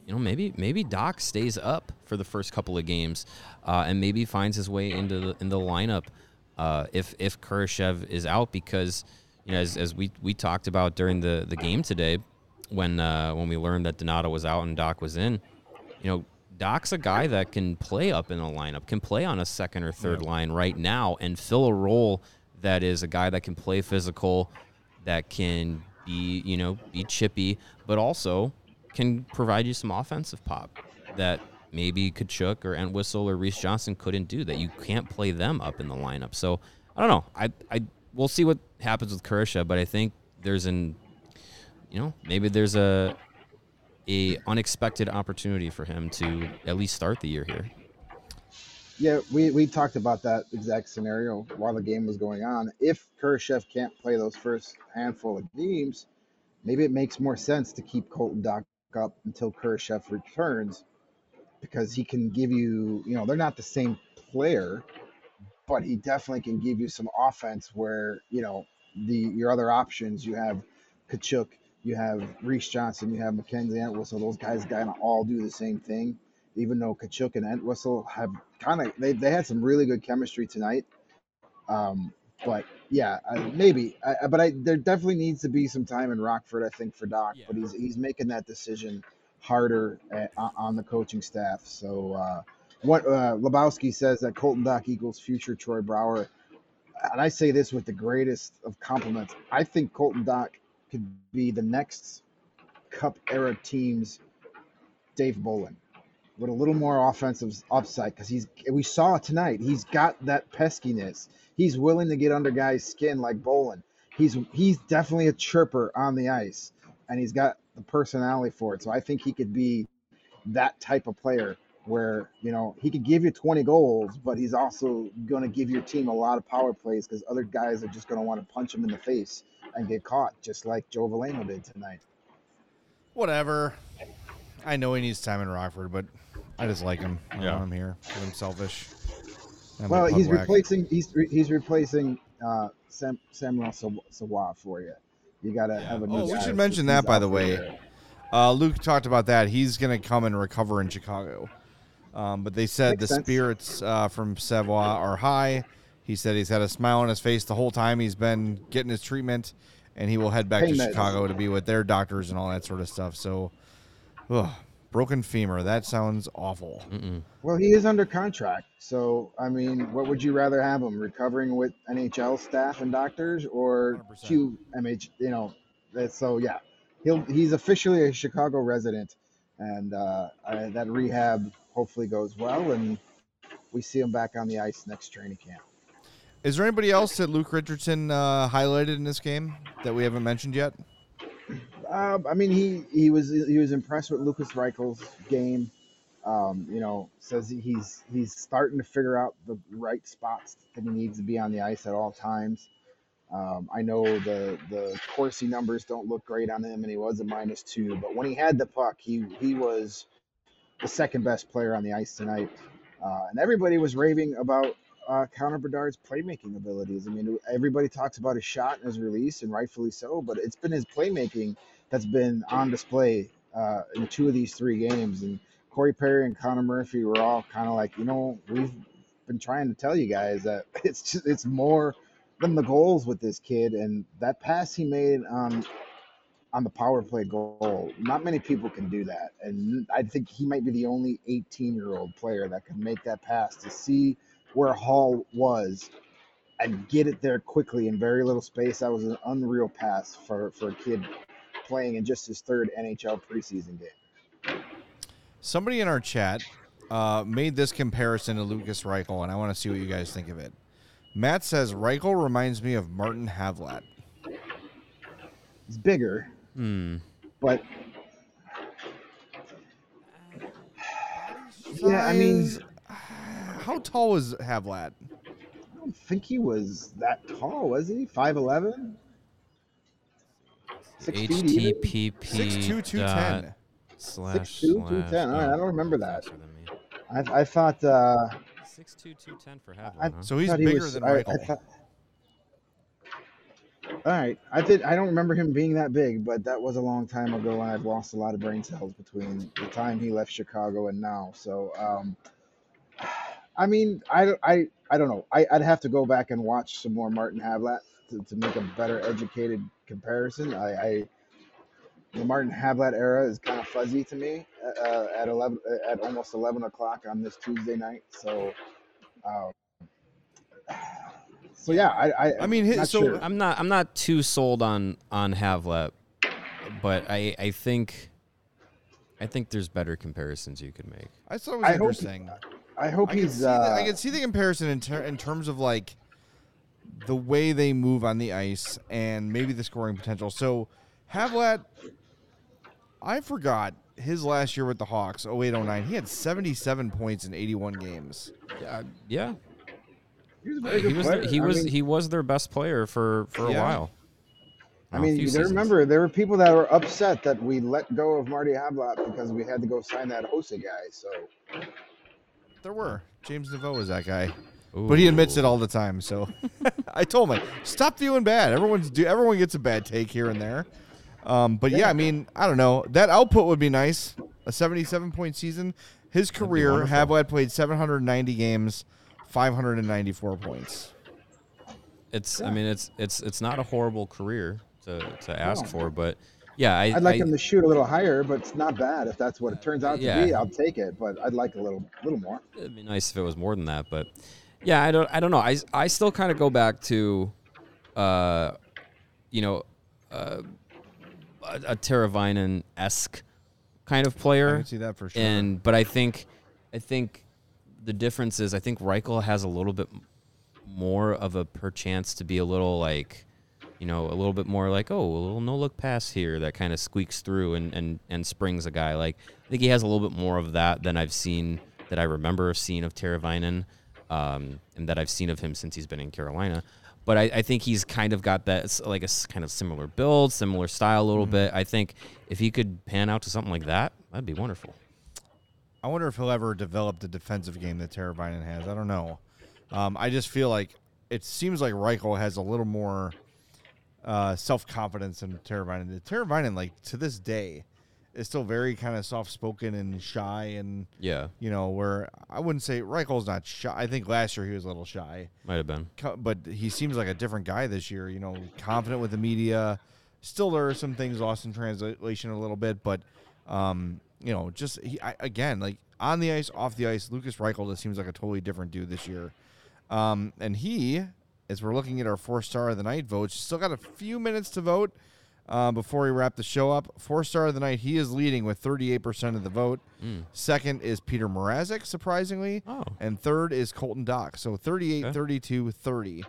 you know, maybe maybe Dach stays up for the first couple of games, uh, and maybe finds his way into the in the lineup uh, if if Kurashev is out because you know as, as we we talked about during the the game today when uh, when we learned that Donato was out and Dach was in, you know. Dach's a guy that can play up in the lineup, can play on a second or third line right now and fill a role that is a guy that can play physical, that can be, you know, be chippy, but also can provide you some offensive pop that maybe Katchouk or Entwistle or Reese Johnson couldn't do that you can't play them up in the lineup. So I don't know. I I we'll see what happens with Kurashev, but I think there's an you know, maybe there's a a unexpected opportunity for him to at least start the year here. Yeah, we, we talked about that exact scenario while the game was going on. If Kurashev can't play those first handful of games, maybe it makes more sense to keep Colton Dach up until Kurashev returns because he can give you, you know, they're not the same player, but he definitely can give you some offense where, you know, the your other options, you have Katchouk, you have Reese Johnson, you have Mackenzie Entwistle, those guys kind of all do the same thing even though Katchouk and Entwistle have kind of they, they had some really good chemistry tonight. Um, but yeah, I, maybe. I, but I there definitely needs to be some time in Rockford, I think, for Dach. But he's he's making that decision harder at, on the coaching staff. So uh, what uh, Lebowski says that Colton Dach equals future Troy Brouwer, and I say this with the greatest of compliments. I think Colton Dach could be the next Cup era team's Dave Bolland with a little more offensive upside because he's we saw tonight he's got that peskiness. He's willing to get under guys' skin like Bolland. He's he's definitely a chirper on the ice, and he's got the personality for it. So I think he could be that type of player where you know he could give you 20 goals, but he's also going to give your team a lot of power plays because other guys are just going to want to punch him in the face and get caught, just like Joe Veleno did tonight. Whatever. I know he needs time in Rockford, but I just like him. I Yeah. want him here. I'm selfish. I'm Well, he's whack. replacing he's re- he's replacing uh, Sam, Samuel Saw- Sawa for you. You got to have a new. Oh, we should mention that, by the way. Uh, Luke talked about that. He's going to come and recover in Chicago. Um, but they said Makes the sense. spirits uh, from Savoie are high. He said he's had a smile on his face the whole time he's been getting his treatment, and he will head back Pain to meds. Chicago to be with their doctors and all that sort of stuff. So, ugh, broken femur. That sounds awful. Well, he is under contract, so I mean, what would you rather have him recovering with NHL staff and doctors or 100%. QMH? You know, so yeah, he'll he's officially a Chicago resident, and uh, I, that rehab hopefully goes well, and we see him back on the ice next training camp. Is there anybody else that Luke Richardson uh, highlighted in this game that we haven't mentioned yet? Uh, I mean, he he was he was impressed with Lukas Reichel's game. Um, you know, says he's he's starting to figure out the right spots that he needs to be on the ice at all times. Um, I know the the Corsi numbers don't look great on him, and he was a minus two. But when he had the puck, he he was the second best player on the ice tonight, uh, and everybody was raving about uh, Connor Bedard's playmaking abilities. I mean, everybody talks about his shot and his release, and rightfully so. But it's been his playmaking that's been on display uh, in two of these three games. And Corey Perry and Connor Murphy were all kind of like, you know, we've been trying to tell you guys that it's just it's more than the goals with this kid. And that pass he made on on the power play goal, not many people can do that. And I think he might be the only 18 year old player that can make that pass to see where Hall was and get it there quickly in very little space. That was an unreal pass for, for a kid playing in just his third NHL preseason game. Somebody in our chat uh, made this comparison to Lukas Reichel, and I want to see what you guys think of it. Matt says Reichel reminds me of Martin Havlat. He's bigger, Hmm. but yeah, I mean, how tall was Havlat? I don't think he was that tall, was he? Five eleven. Six feet even? HTTP 6'2", dot 210. slash 6'2", slash- 210. All right, I oh, don't remember that. faster than me. I, I thought. Uh, 6'2", 210 for I Havlat, huh? So he's thought he bigger was- than I- I Reichel. thought- all right, I did. I don't remember him being that big, but that was a long time ago, and I've lost a lot of brain cells between the time he left Chicago and now. So, um, I mean, I, I, I don't know. I, I'd have to go back and watch some more Martin Havlat to, to make a better educated comparison. I, I the Martin Havlat era is kind of fuzzy to me uh, at eleven at almost eleven o'clock on this Tuesday night. So, um, so yeah, I, I, I mean, his- not so- sure. I'm not I'm not too sold on on Havlat, but I I think I think there's better comparisons you could make. I thought it was I hope- interesting. I hope I can, he's. see the, uh, I can see the comparison in, ter- in terms of like the way they move on the ice and maybe the scoring potential. So Havlat, I forgot his last year with the Hawks, 0809. He had 77 points in 81 games. Yeah, yeah. He was a He was player. he I was mean- he was their best player for for Yeah. a while. I mean, you remember there were people that were upset that we let go of Marty Havlat because we had to go sign that Hossa guy. So There were. James Neveau was that guy. But he admits it all the time. So I told him, stop feeling bad. Everyone's do everyone gets a bad take here and there. Um, but yeah, I mean, I don't know. That output would be nice. A 77 point season. His career, wonderful. Havlat played 790 games, 594 points. It's I mean it's it's it's not a horrible career to to ask No. for, but yeah, I I'd like I, him to shoot a little higher, but it's not bad if that's what it turns out to be. I'll take it, but I'd like a little, little more. It'd be nice if it was more than that, but yeah, I don't I don't know. I I still kind of go back to uh you know uh a, a Teravainen esque kind of I player. can see that for sure. And but I think I think the difference is I think Reichel has a little bit more of a perchance to be a little like you know a little bit more like oh a little no look pass here that kind of squeaks through and, and and springs a guy like I think he has a little bit more of that than I've seen that I remember seeing of Teravainen um, and that I've seen of him since he's been in Carolina. But I, I think he's kind of got that like a s- kind of similar build, similar style a little bit. I think if he could pan out to something like that, that'd be wonderful. I wonder if he'll ever develop the defensive game that Teravainen has. I don't know. Um, I just feel like it seems like Reichel has a little more uh, self confidence than Teravainen. Teravainen, like to this day, is still very kind of soft spoken and shy, and Yeah, you know where I wouldn't say Reichel's not shy. I think last year he was a little shy, might have been. But he seems like a different guy this year. You know, confident with the media. Still, there are some things lost in translation a little bit, but um, you know, just he, I, again, like on the ice, off the ice, Lukas Reichel just seems like a totally different dude this year. Um, and he, as we're looking at our four star of the night votes, still got a few minutes to vote uh, before we wrap the show up. Four star of the night, he is leading with 38% of the vote. Second is Petr Mrazek, surprisingly. Oh. And third is Colton Dach. So 38, Okay. 32, 30 is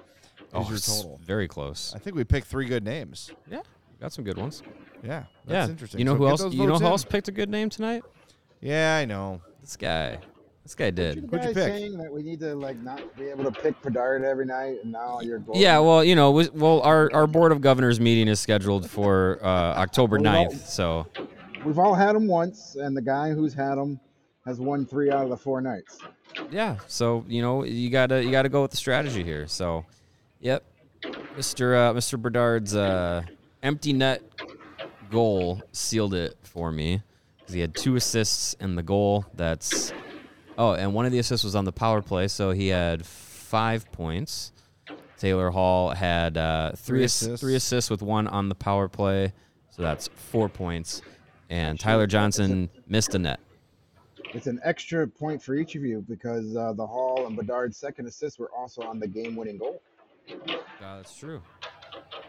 Oh, your total. Very close. I think we picked three good names. Yeah, got some good ones. Yeah, that's yeah, interesting. You know So who else? You know who in. else picked a good name tonight? Yeah, I know. This guy. This guy did. Who'd you pick? saying that we need to like not be able to pick Bedard every night, and now you're going. Yeah, well, you know, we- well, our, our board of governors meeting is scheduled for uh, October Well, we 9th, so we've all had him once, and the guy who's had him has won three out of the four nights. yeah, so you know, you gotta you gotta go with the strategy here. So, yep, Mr. Uh, Mr. Bernard's uh, empty net goal sealed it for me because he had two assists in the goal. That's oh, and one of the assists was on the power play, so he had five points. Taylor Hall had uh, three Three ass- assists. three assists with one on the power play, so that's four points. And Tyler Johnson missed a net. It's an extra point for each of you because uh, the Hall and Bedard's second assists were also on the game-winning goal. that's true.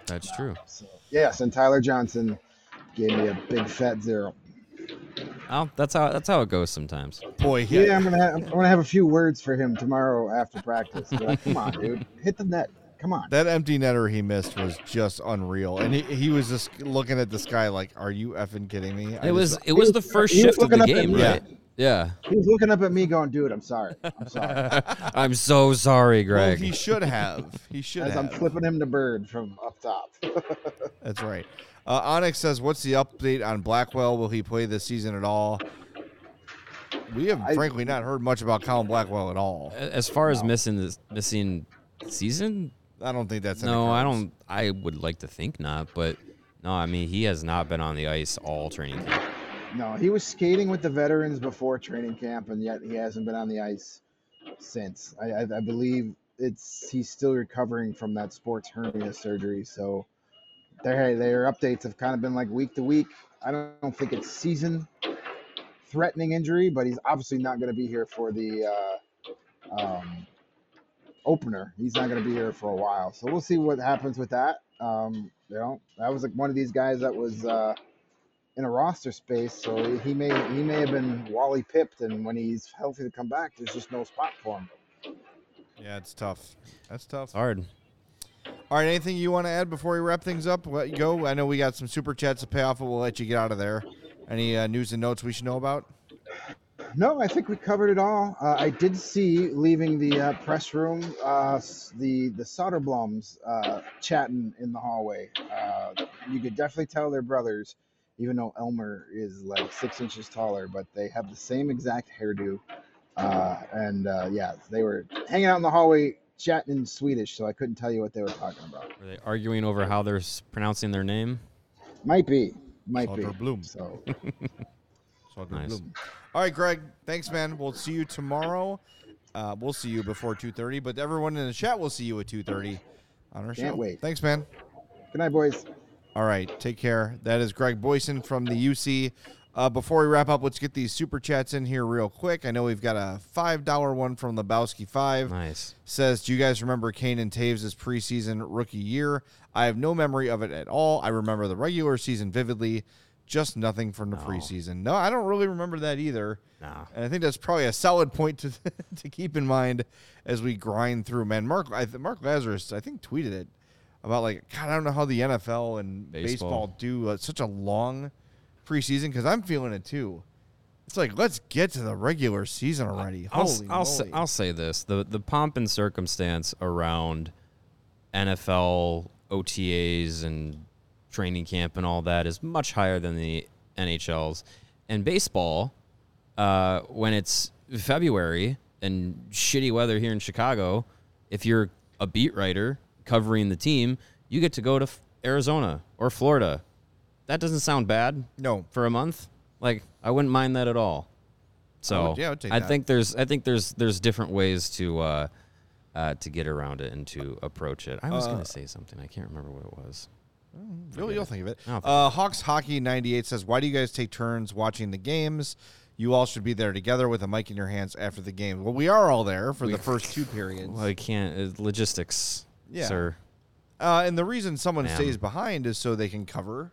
That's true. So yes, and Tyler Johnson gave me a big fat zero. Oh, that's how that's how it goes sometimes. Boy, Yeah, yeah. I'm gonna have, I'm gonna have a few words for him tomorrow after practice. Like, come on, dude, hit the net. Come on. That empty netter he missed was just unreal, and he, he was just looking at the sky like, "Are you effing kidding me?" I It was just- it was the first shift of the looking up at game, right? Yeah. He He's looking up at me, going, "Dude, I'm sorry. I'm sorry." I'm so sorry, Greg. Well, Greg. he should have. He should As I'm flipping him the bird from up top. That's right. Uh, Onyx says, "What's the update on Blackwell? Will he play this season at all?" We have I- frankly not heard much about Colin Blackwell at all. as far as missing this missing season, I don't think that's in the no, I don't. I would like to think not, but no, I mean he has not been on the ice all training camp. No, he was skating with the veterans before training camp, and yet he hasn't been on the ice since. I, I, I believe it's he's still recovering from that sports hernia surgery. So their their updates have kind of been like week to week. I don't, don't think it's season threatening injury, but he's obviously not going to be here for the uh, um, opener. He's not going to be here for a while, so we'll see what happens with that. Um, you know, that was like one of these guys that was uh, in a roster space, so he may he may have been Wally pipped, and when he's healthy to come back, there's just no spot for him. Yeah, it's tough. That's tough. It's hard. All right, anything you want to add before we wrap things up? Let you go. I know we got some super chats to pay off, but we'll let you get out of there. Any uh, news and notes we should know about? No, I think we covered it all. Uh, I did see leaving the uh, press room uh, the the Soderbloms uh, chatting in the hallway. Uh, you could definitely tell they're brothers, even though Elmer is like six inches taller. But they have the same exact hairdo, uh, and uh, yeah, they were hanging out in the hallway chatting in Swedish. So I couldn't tell you what they were talking about. Were they arguing over how they're pronouncing their name? Might be, might be. Soderblom. So So Nice. bloom. All right, Greg. Thanks, man. We'll see you tomorrow. Uh, we'll see you before two thirty, but everyone in the chat will see you at two thirty on our Can't show. wait. Thanks, man. good night, boys. All right, take care. That is Greg Boysen from the UC. Uh, before we wrap up, let's get these super chats in here real quick. I know we've got a five dollar one from Lebowski Five. Nice. says, "Do you guys remember Kane and Toews' preseason rookie year? I have no memory of it at all. I remember the regular season vividly, just nothing from the preseason. No, I don't really remember that either. No. And I think that's probably a solid point to to keep in mind as we grind through. Man, Mark, I, th- Mark Lazerus, I think tweeted it about like, God, I don't know how the NFL and baseball, Baseball. do uh, such a long preseason because I'm feeling it too. It's like let's get to the regular season already. I'll, Holy I'll, say. I'll say this: the the pomp and circumstance around NFL OTAs and training camp and all that is much higher than the NHL's. And baseball, uh, when it's February and shitty weather here in Chicago, if you're a beat writer covering the team, you get to go to Arizona or Florida. That doesn't sound bad no, for a month. Like I wouldn't mind that at all. So would- yeah, I would take I that. think there's I think there's there's different ways to uh, uh, to get around it and to approach it. I was Uh, gonna say something. I can't remember what it was. Really, you'll think of it. Think Uh, Hawks Hockey 98 says, Why do you guys take turns watching the games? You all should be there together with a mic in your hands after the game. Well, we are all there for the first two periods. Well, I can't. Uh, logistics, Yeah. sir. Uh, and the reason someone Ma'am. stays behind is so they can cover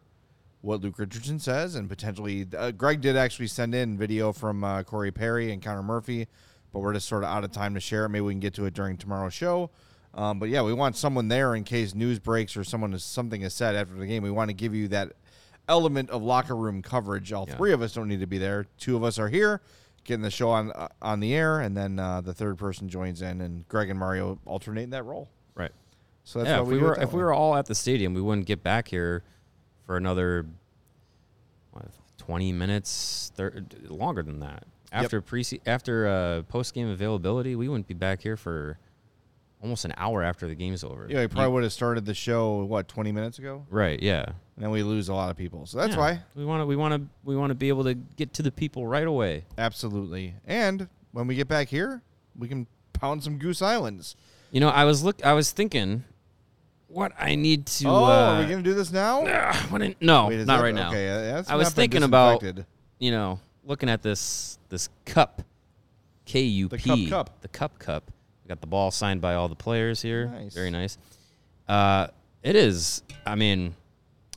what Luke Richardson says, and potentially uh, Greg did actually send in video from uh, Corey Perry and Connor Murphy, but we're just sort of out of time to share it. Maybe we can get to it during tomorrow's show. Um, but yeah, we want someone there in case news breaks or someone is something is said after the game. We want to give you that element of locker room coverage. All Yeah. three of us don't need to be there. Two of us are here, getting the show on uh, on the air, and then uh, the third person joins in, and Greg and Mario alternate in that role. So that's yeah. why If we, we were if we were all at the stadium, we wouldn't get back here for another what, twenty minutes, thir- longer than that. After pre after uh, post game availability, we wouldn't be back here for almost an hour after the game's over. Yeah, we probably You- would have started the show what twenty minutes ago, Right. Yeah. and then we lose a lot of people. So that's Yeah. why, we want to we want to we want to be able to get to the people right away. absolutely. And when we get back here, we can pound some Goose Islands. You know, I was look I was thinking what I need to oh, uh, are we gonna do this now? what I- no, Wait, not that- right now. Okay, uh, that's I was thinking about- You know, looking at this this cup K U P The Cup Cup. the cup cup. We got the ball signed by all the players here. Nice. Very nice. Uh it is I mean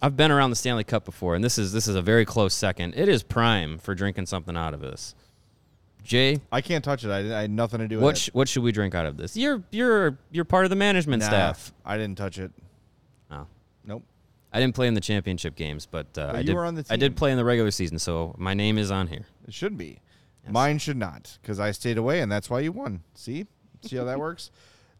I've been around the Stanley Cup before, and this is this is a very close second. It is prime for drinking something out of this. Jay, I can't touch it. I, I had nothing to do with it. what should we drink out of this? You're you're you're part of the management Nah, staff. I didn't touch it. Oh. Nope. I didn't play in the championship games, but, uh, I you did. were on the I did play in the regular season, so my name is on here. It should be. Mine should not, because I stayed away, and that's why you won. See, see how that works.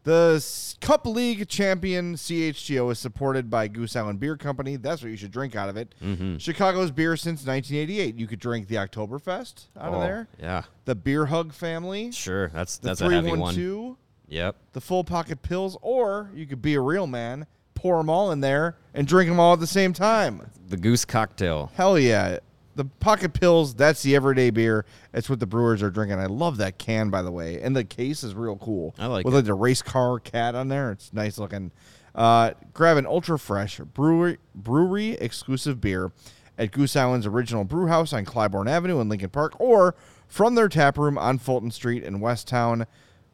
The Cup League champion CHGO is supported by Goose Island Beer Company. That's what you should drink out of it. Mm-hmm. Chicago's beer since 1988. You could drink the Oktoberfest out of Oh, there. Yeah, The Beer Hug family. sure. That's that's a heavy one. 312. Yep. The full pocket pills, or you could be a real man, pour them all in there, and drink them all at the same time. The goose cocktail. Hell yeah. The pocket pills, that's the everyday beer. It's what the brewers are drinking. I love that can, by the way. And the case is real cool. I like With it. like the race car cat on there. It's nice looking. Uh, grab an ultra fresh brewery brewery exclusive beer at Goose Island's original brew house on Clybourne Avenue in Lincoln Park or from their tap room on Fulton Street in West Town.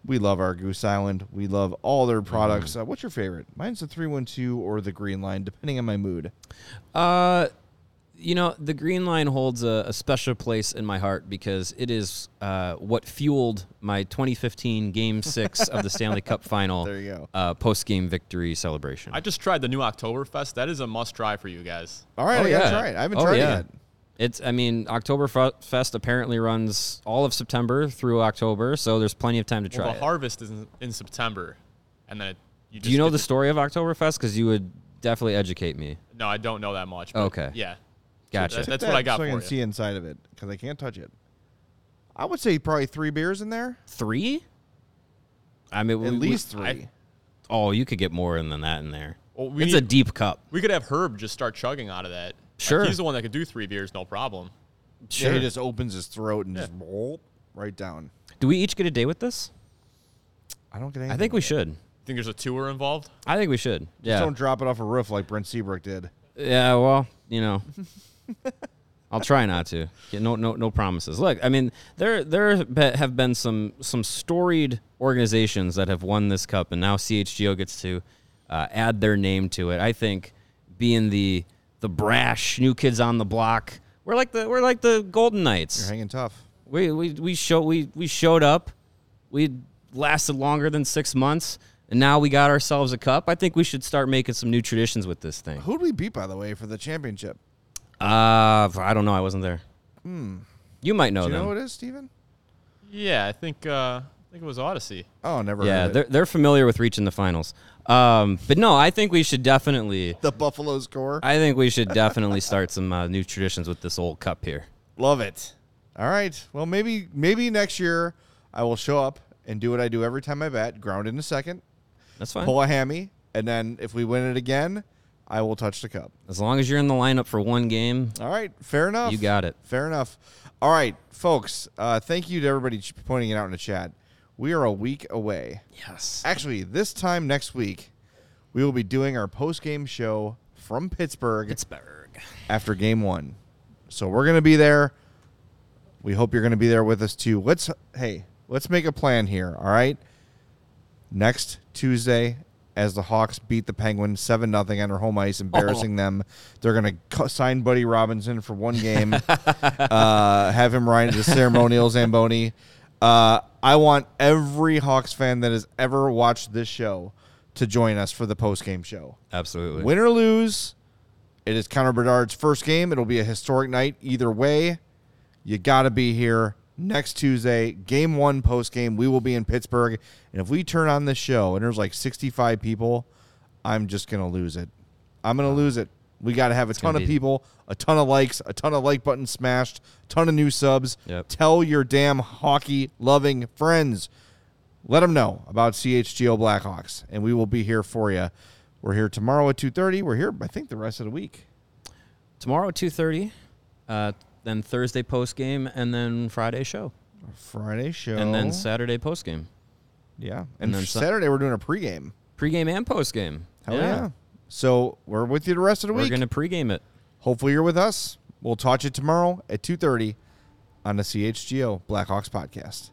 We love our Goose Island. We love all their products. Uh, what's your favorite? Mine's the 312 or the Green Line, depending on my mood. Uh, you know, the Green Line holds a, a special place in my heart because it is uh, what fueled my 2015 Game Six of the Stanley Cup Final. There you go. Uh, Post game victory celebration. I just tried the new Oktoberfest. That is a must try for you guys. All right, Oh, I gotta yeah. try it. I haven't Oh, tried yeah. it yet. It's, I mean, Oktoberfest apparently runs all of September through October, so there's plenty of time to try Well, the it. harvest is in, in September, and then it, you just Do you know the story of Oktoberfest? Because you would definitely educate me. No, I don't know that much. but Okay. Yeah. Gotcha. that- that's That what I got so I for can you. see inside of it because I can't touch it. I would say probably three beers in there, Three? I mean, we- at we- least three. I- oh, you could get more than that in there. Well, we it's a need- deep cup. We could have Herb just start chugging out of that. Like, Sure. he's the one that could do three beers, no problem. Yeah, he just opens his throat and just whoop, right down. Do we each get a day with this? I don't get anything. I think we with it. should. Think there's a tour involved? I think we should. Just Yeah. don't drop it off a roof like Brent Seabrook did. Yeah. Well, you know, I'll try not to. Yeah, No, no, no promises. Look, I mean, there, there have been some some storied organizations that have won this cup, and now CHGO gets to uh, add their name to it. I think being the the brash new kids on the block, we're like the we're like the Golden Knights. You're hanging tough. We we we show we we showed up. We lasted longer than six months, and now we got ourselves a cup. I think we should start making some new traditions with this thing. Who'd we beat, by the way, for the championship? Uh, I don't know. I wasn't there. You might know Hmm. Do you them. know who it is, Steven? Yeah, I think uh, I think it was Odyssey. Oh, never yeah, heard of they're it. they're familiar with reaching the finals. Um, but no, I think we should definitely. The Buffalo's score. I think we should definitely start some uh, new traditions with this old cup here. Love it. All right. Well, maybe maybe next year I will show up and do what I do every time I bet: ground in a second, That's fine. pull a hammy, and then if we win it again, I will touch the cup. As long as you're in the lineup for one game, All right, fair enough. You got it. Fair enough. All right, folks. Uh, thank you to everybody pointing it out in the chat. We are a week away. yes. Actually, this time next week, we will be doing our post game show from Pittsburgh Pittsburgh. after Game One. So we're gonna be there. We hope you're gonna be there with us too. Let's hey, let's make a plan here. All right. Next Tuesday, as the Hawks beat the Penguins seven nothing on their home ice, embarrassing them, they're gonna sign Buddy Robinson for one game. uh, have him ride the ceremonial Zamboni. Uh, I want every Hawks fan that has ever watched this show to join us for the post game show. Absolutely. Win or lose, it is Connor Bedard's first game. It'll be a historic night either way. You got to be here next Tuesday, game one post game. We will be in Pittsburgh. And if we turn on this show and there's like 65 people, I'm just going to lose it. I'm going to lose it. We got to have a ton of be- people, a ton of likes, a ton of like buttons smashed, a ton of new subs. Yep. Tell your damn hockey loving friends. Let them know about CHGO Blackhawks, and we will be here for you. We're here tomorrow at 2.30. We're here, I think, the rest of the week. Tomorrow at two thirty, uh, then Thursday post game, and then Friday show, Friday show. and then Saturday post game, Yeah. And, And then Saturday, we're doing a pregame. pregame and post game. Hell yeah. So we're with you the rest of the week. We're gonna pregame it. Hopefully you're with us. We'll talk to you tomorrow at 2.30 on the CHGO Blackhawks podcast.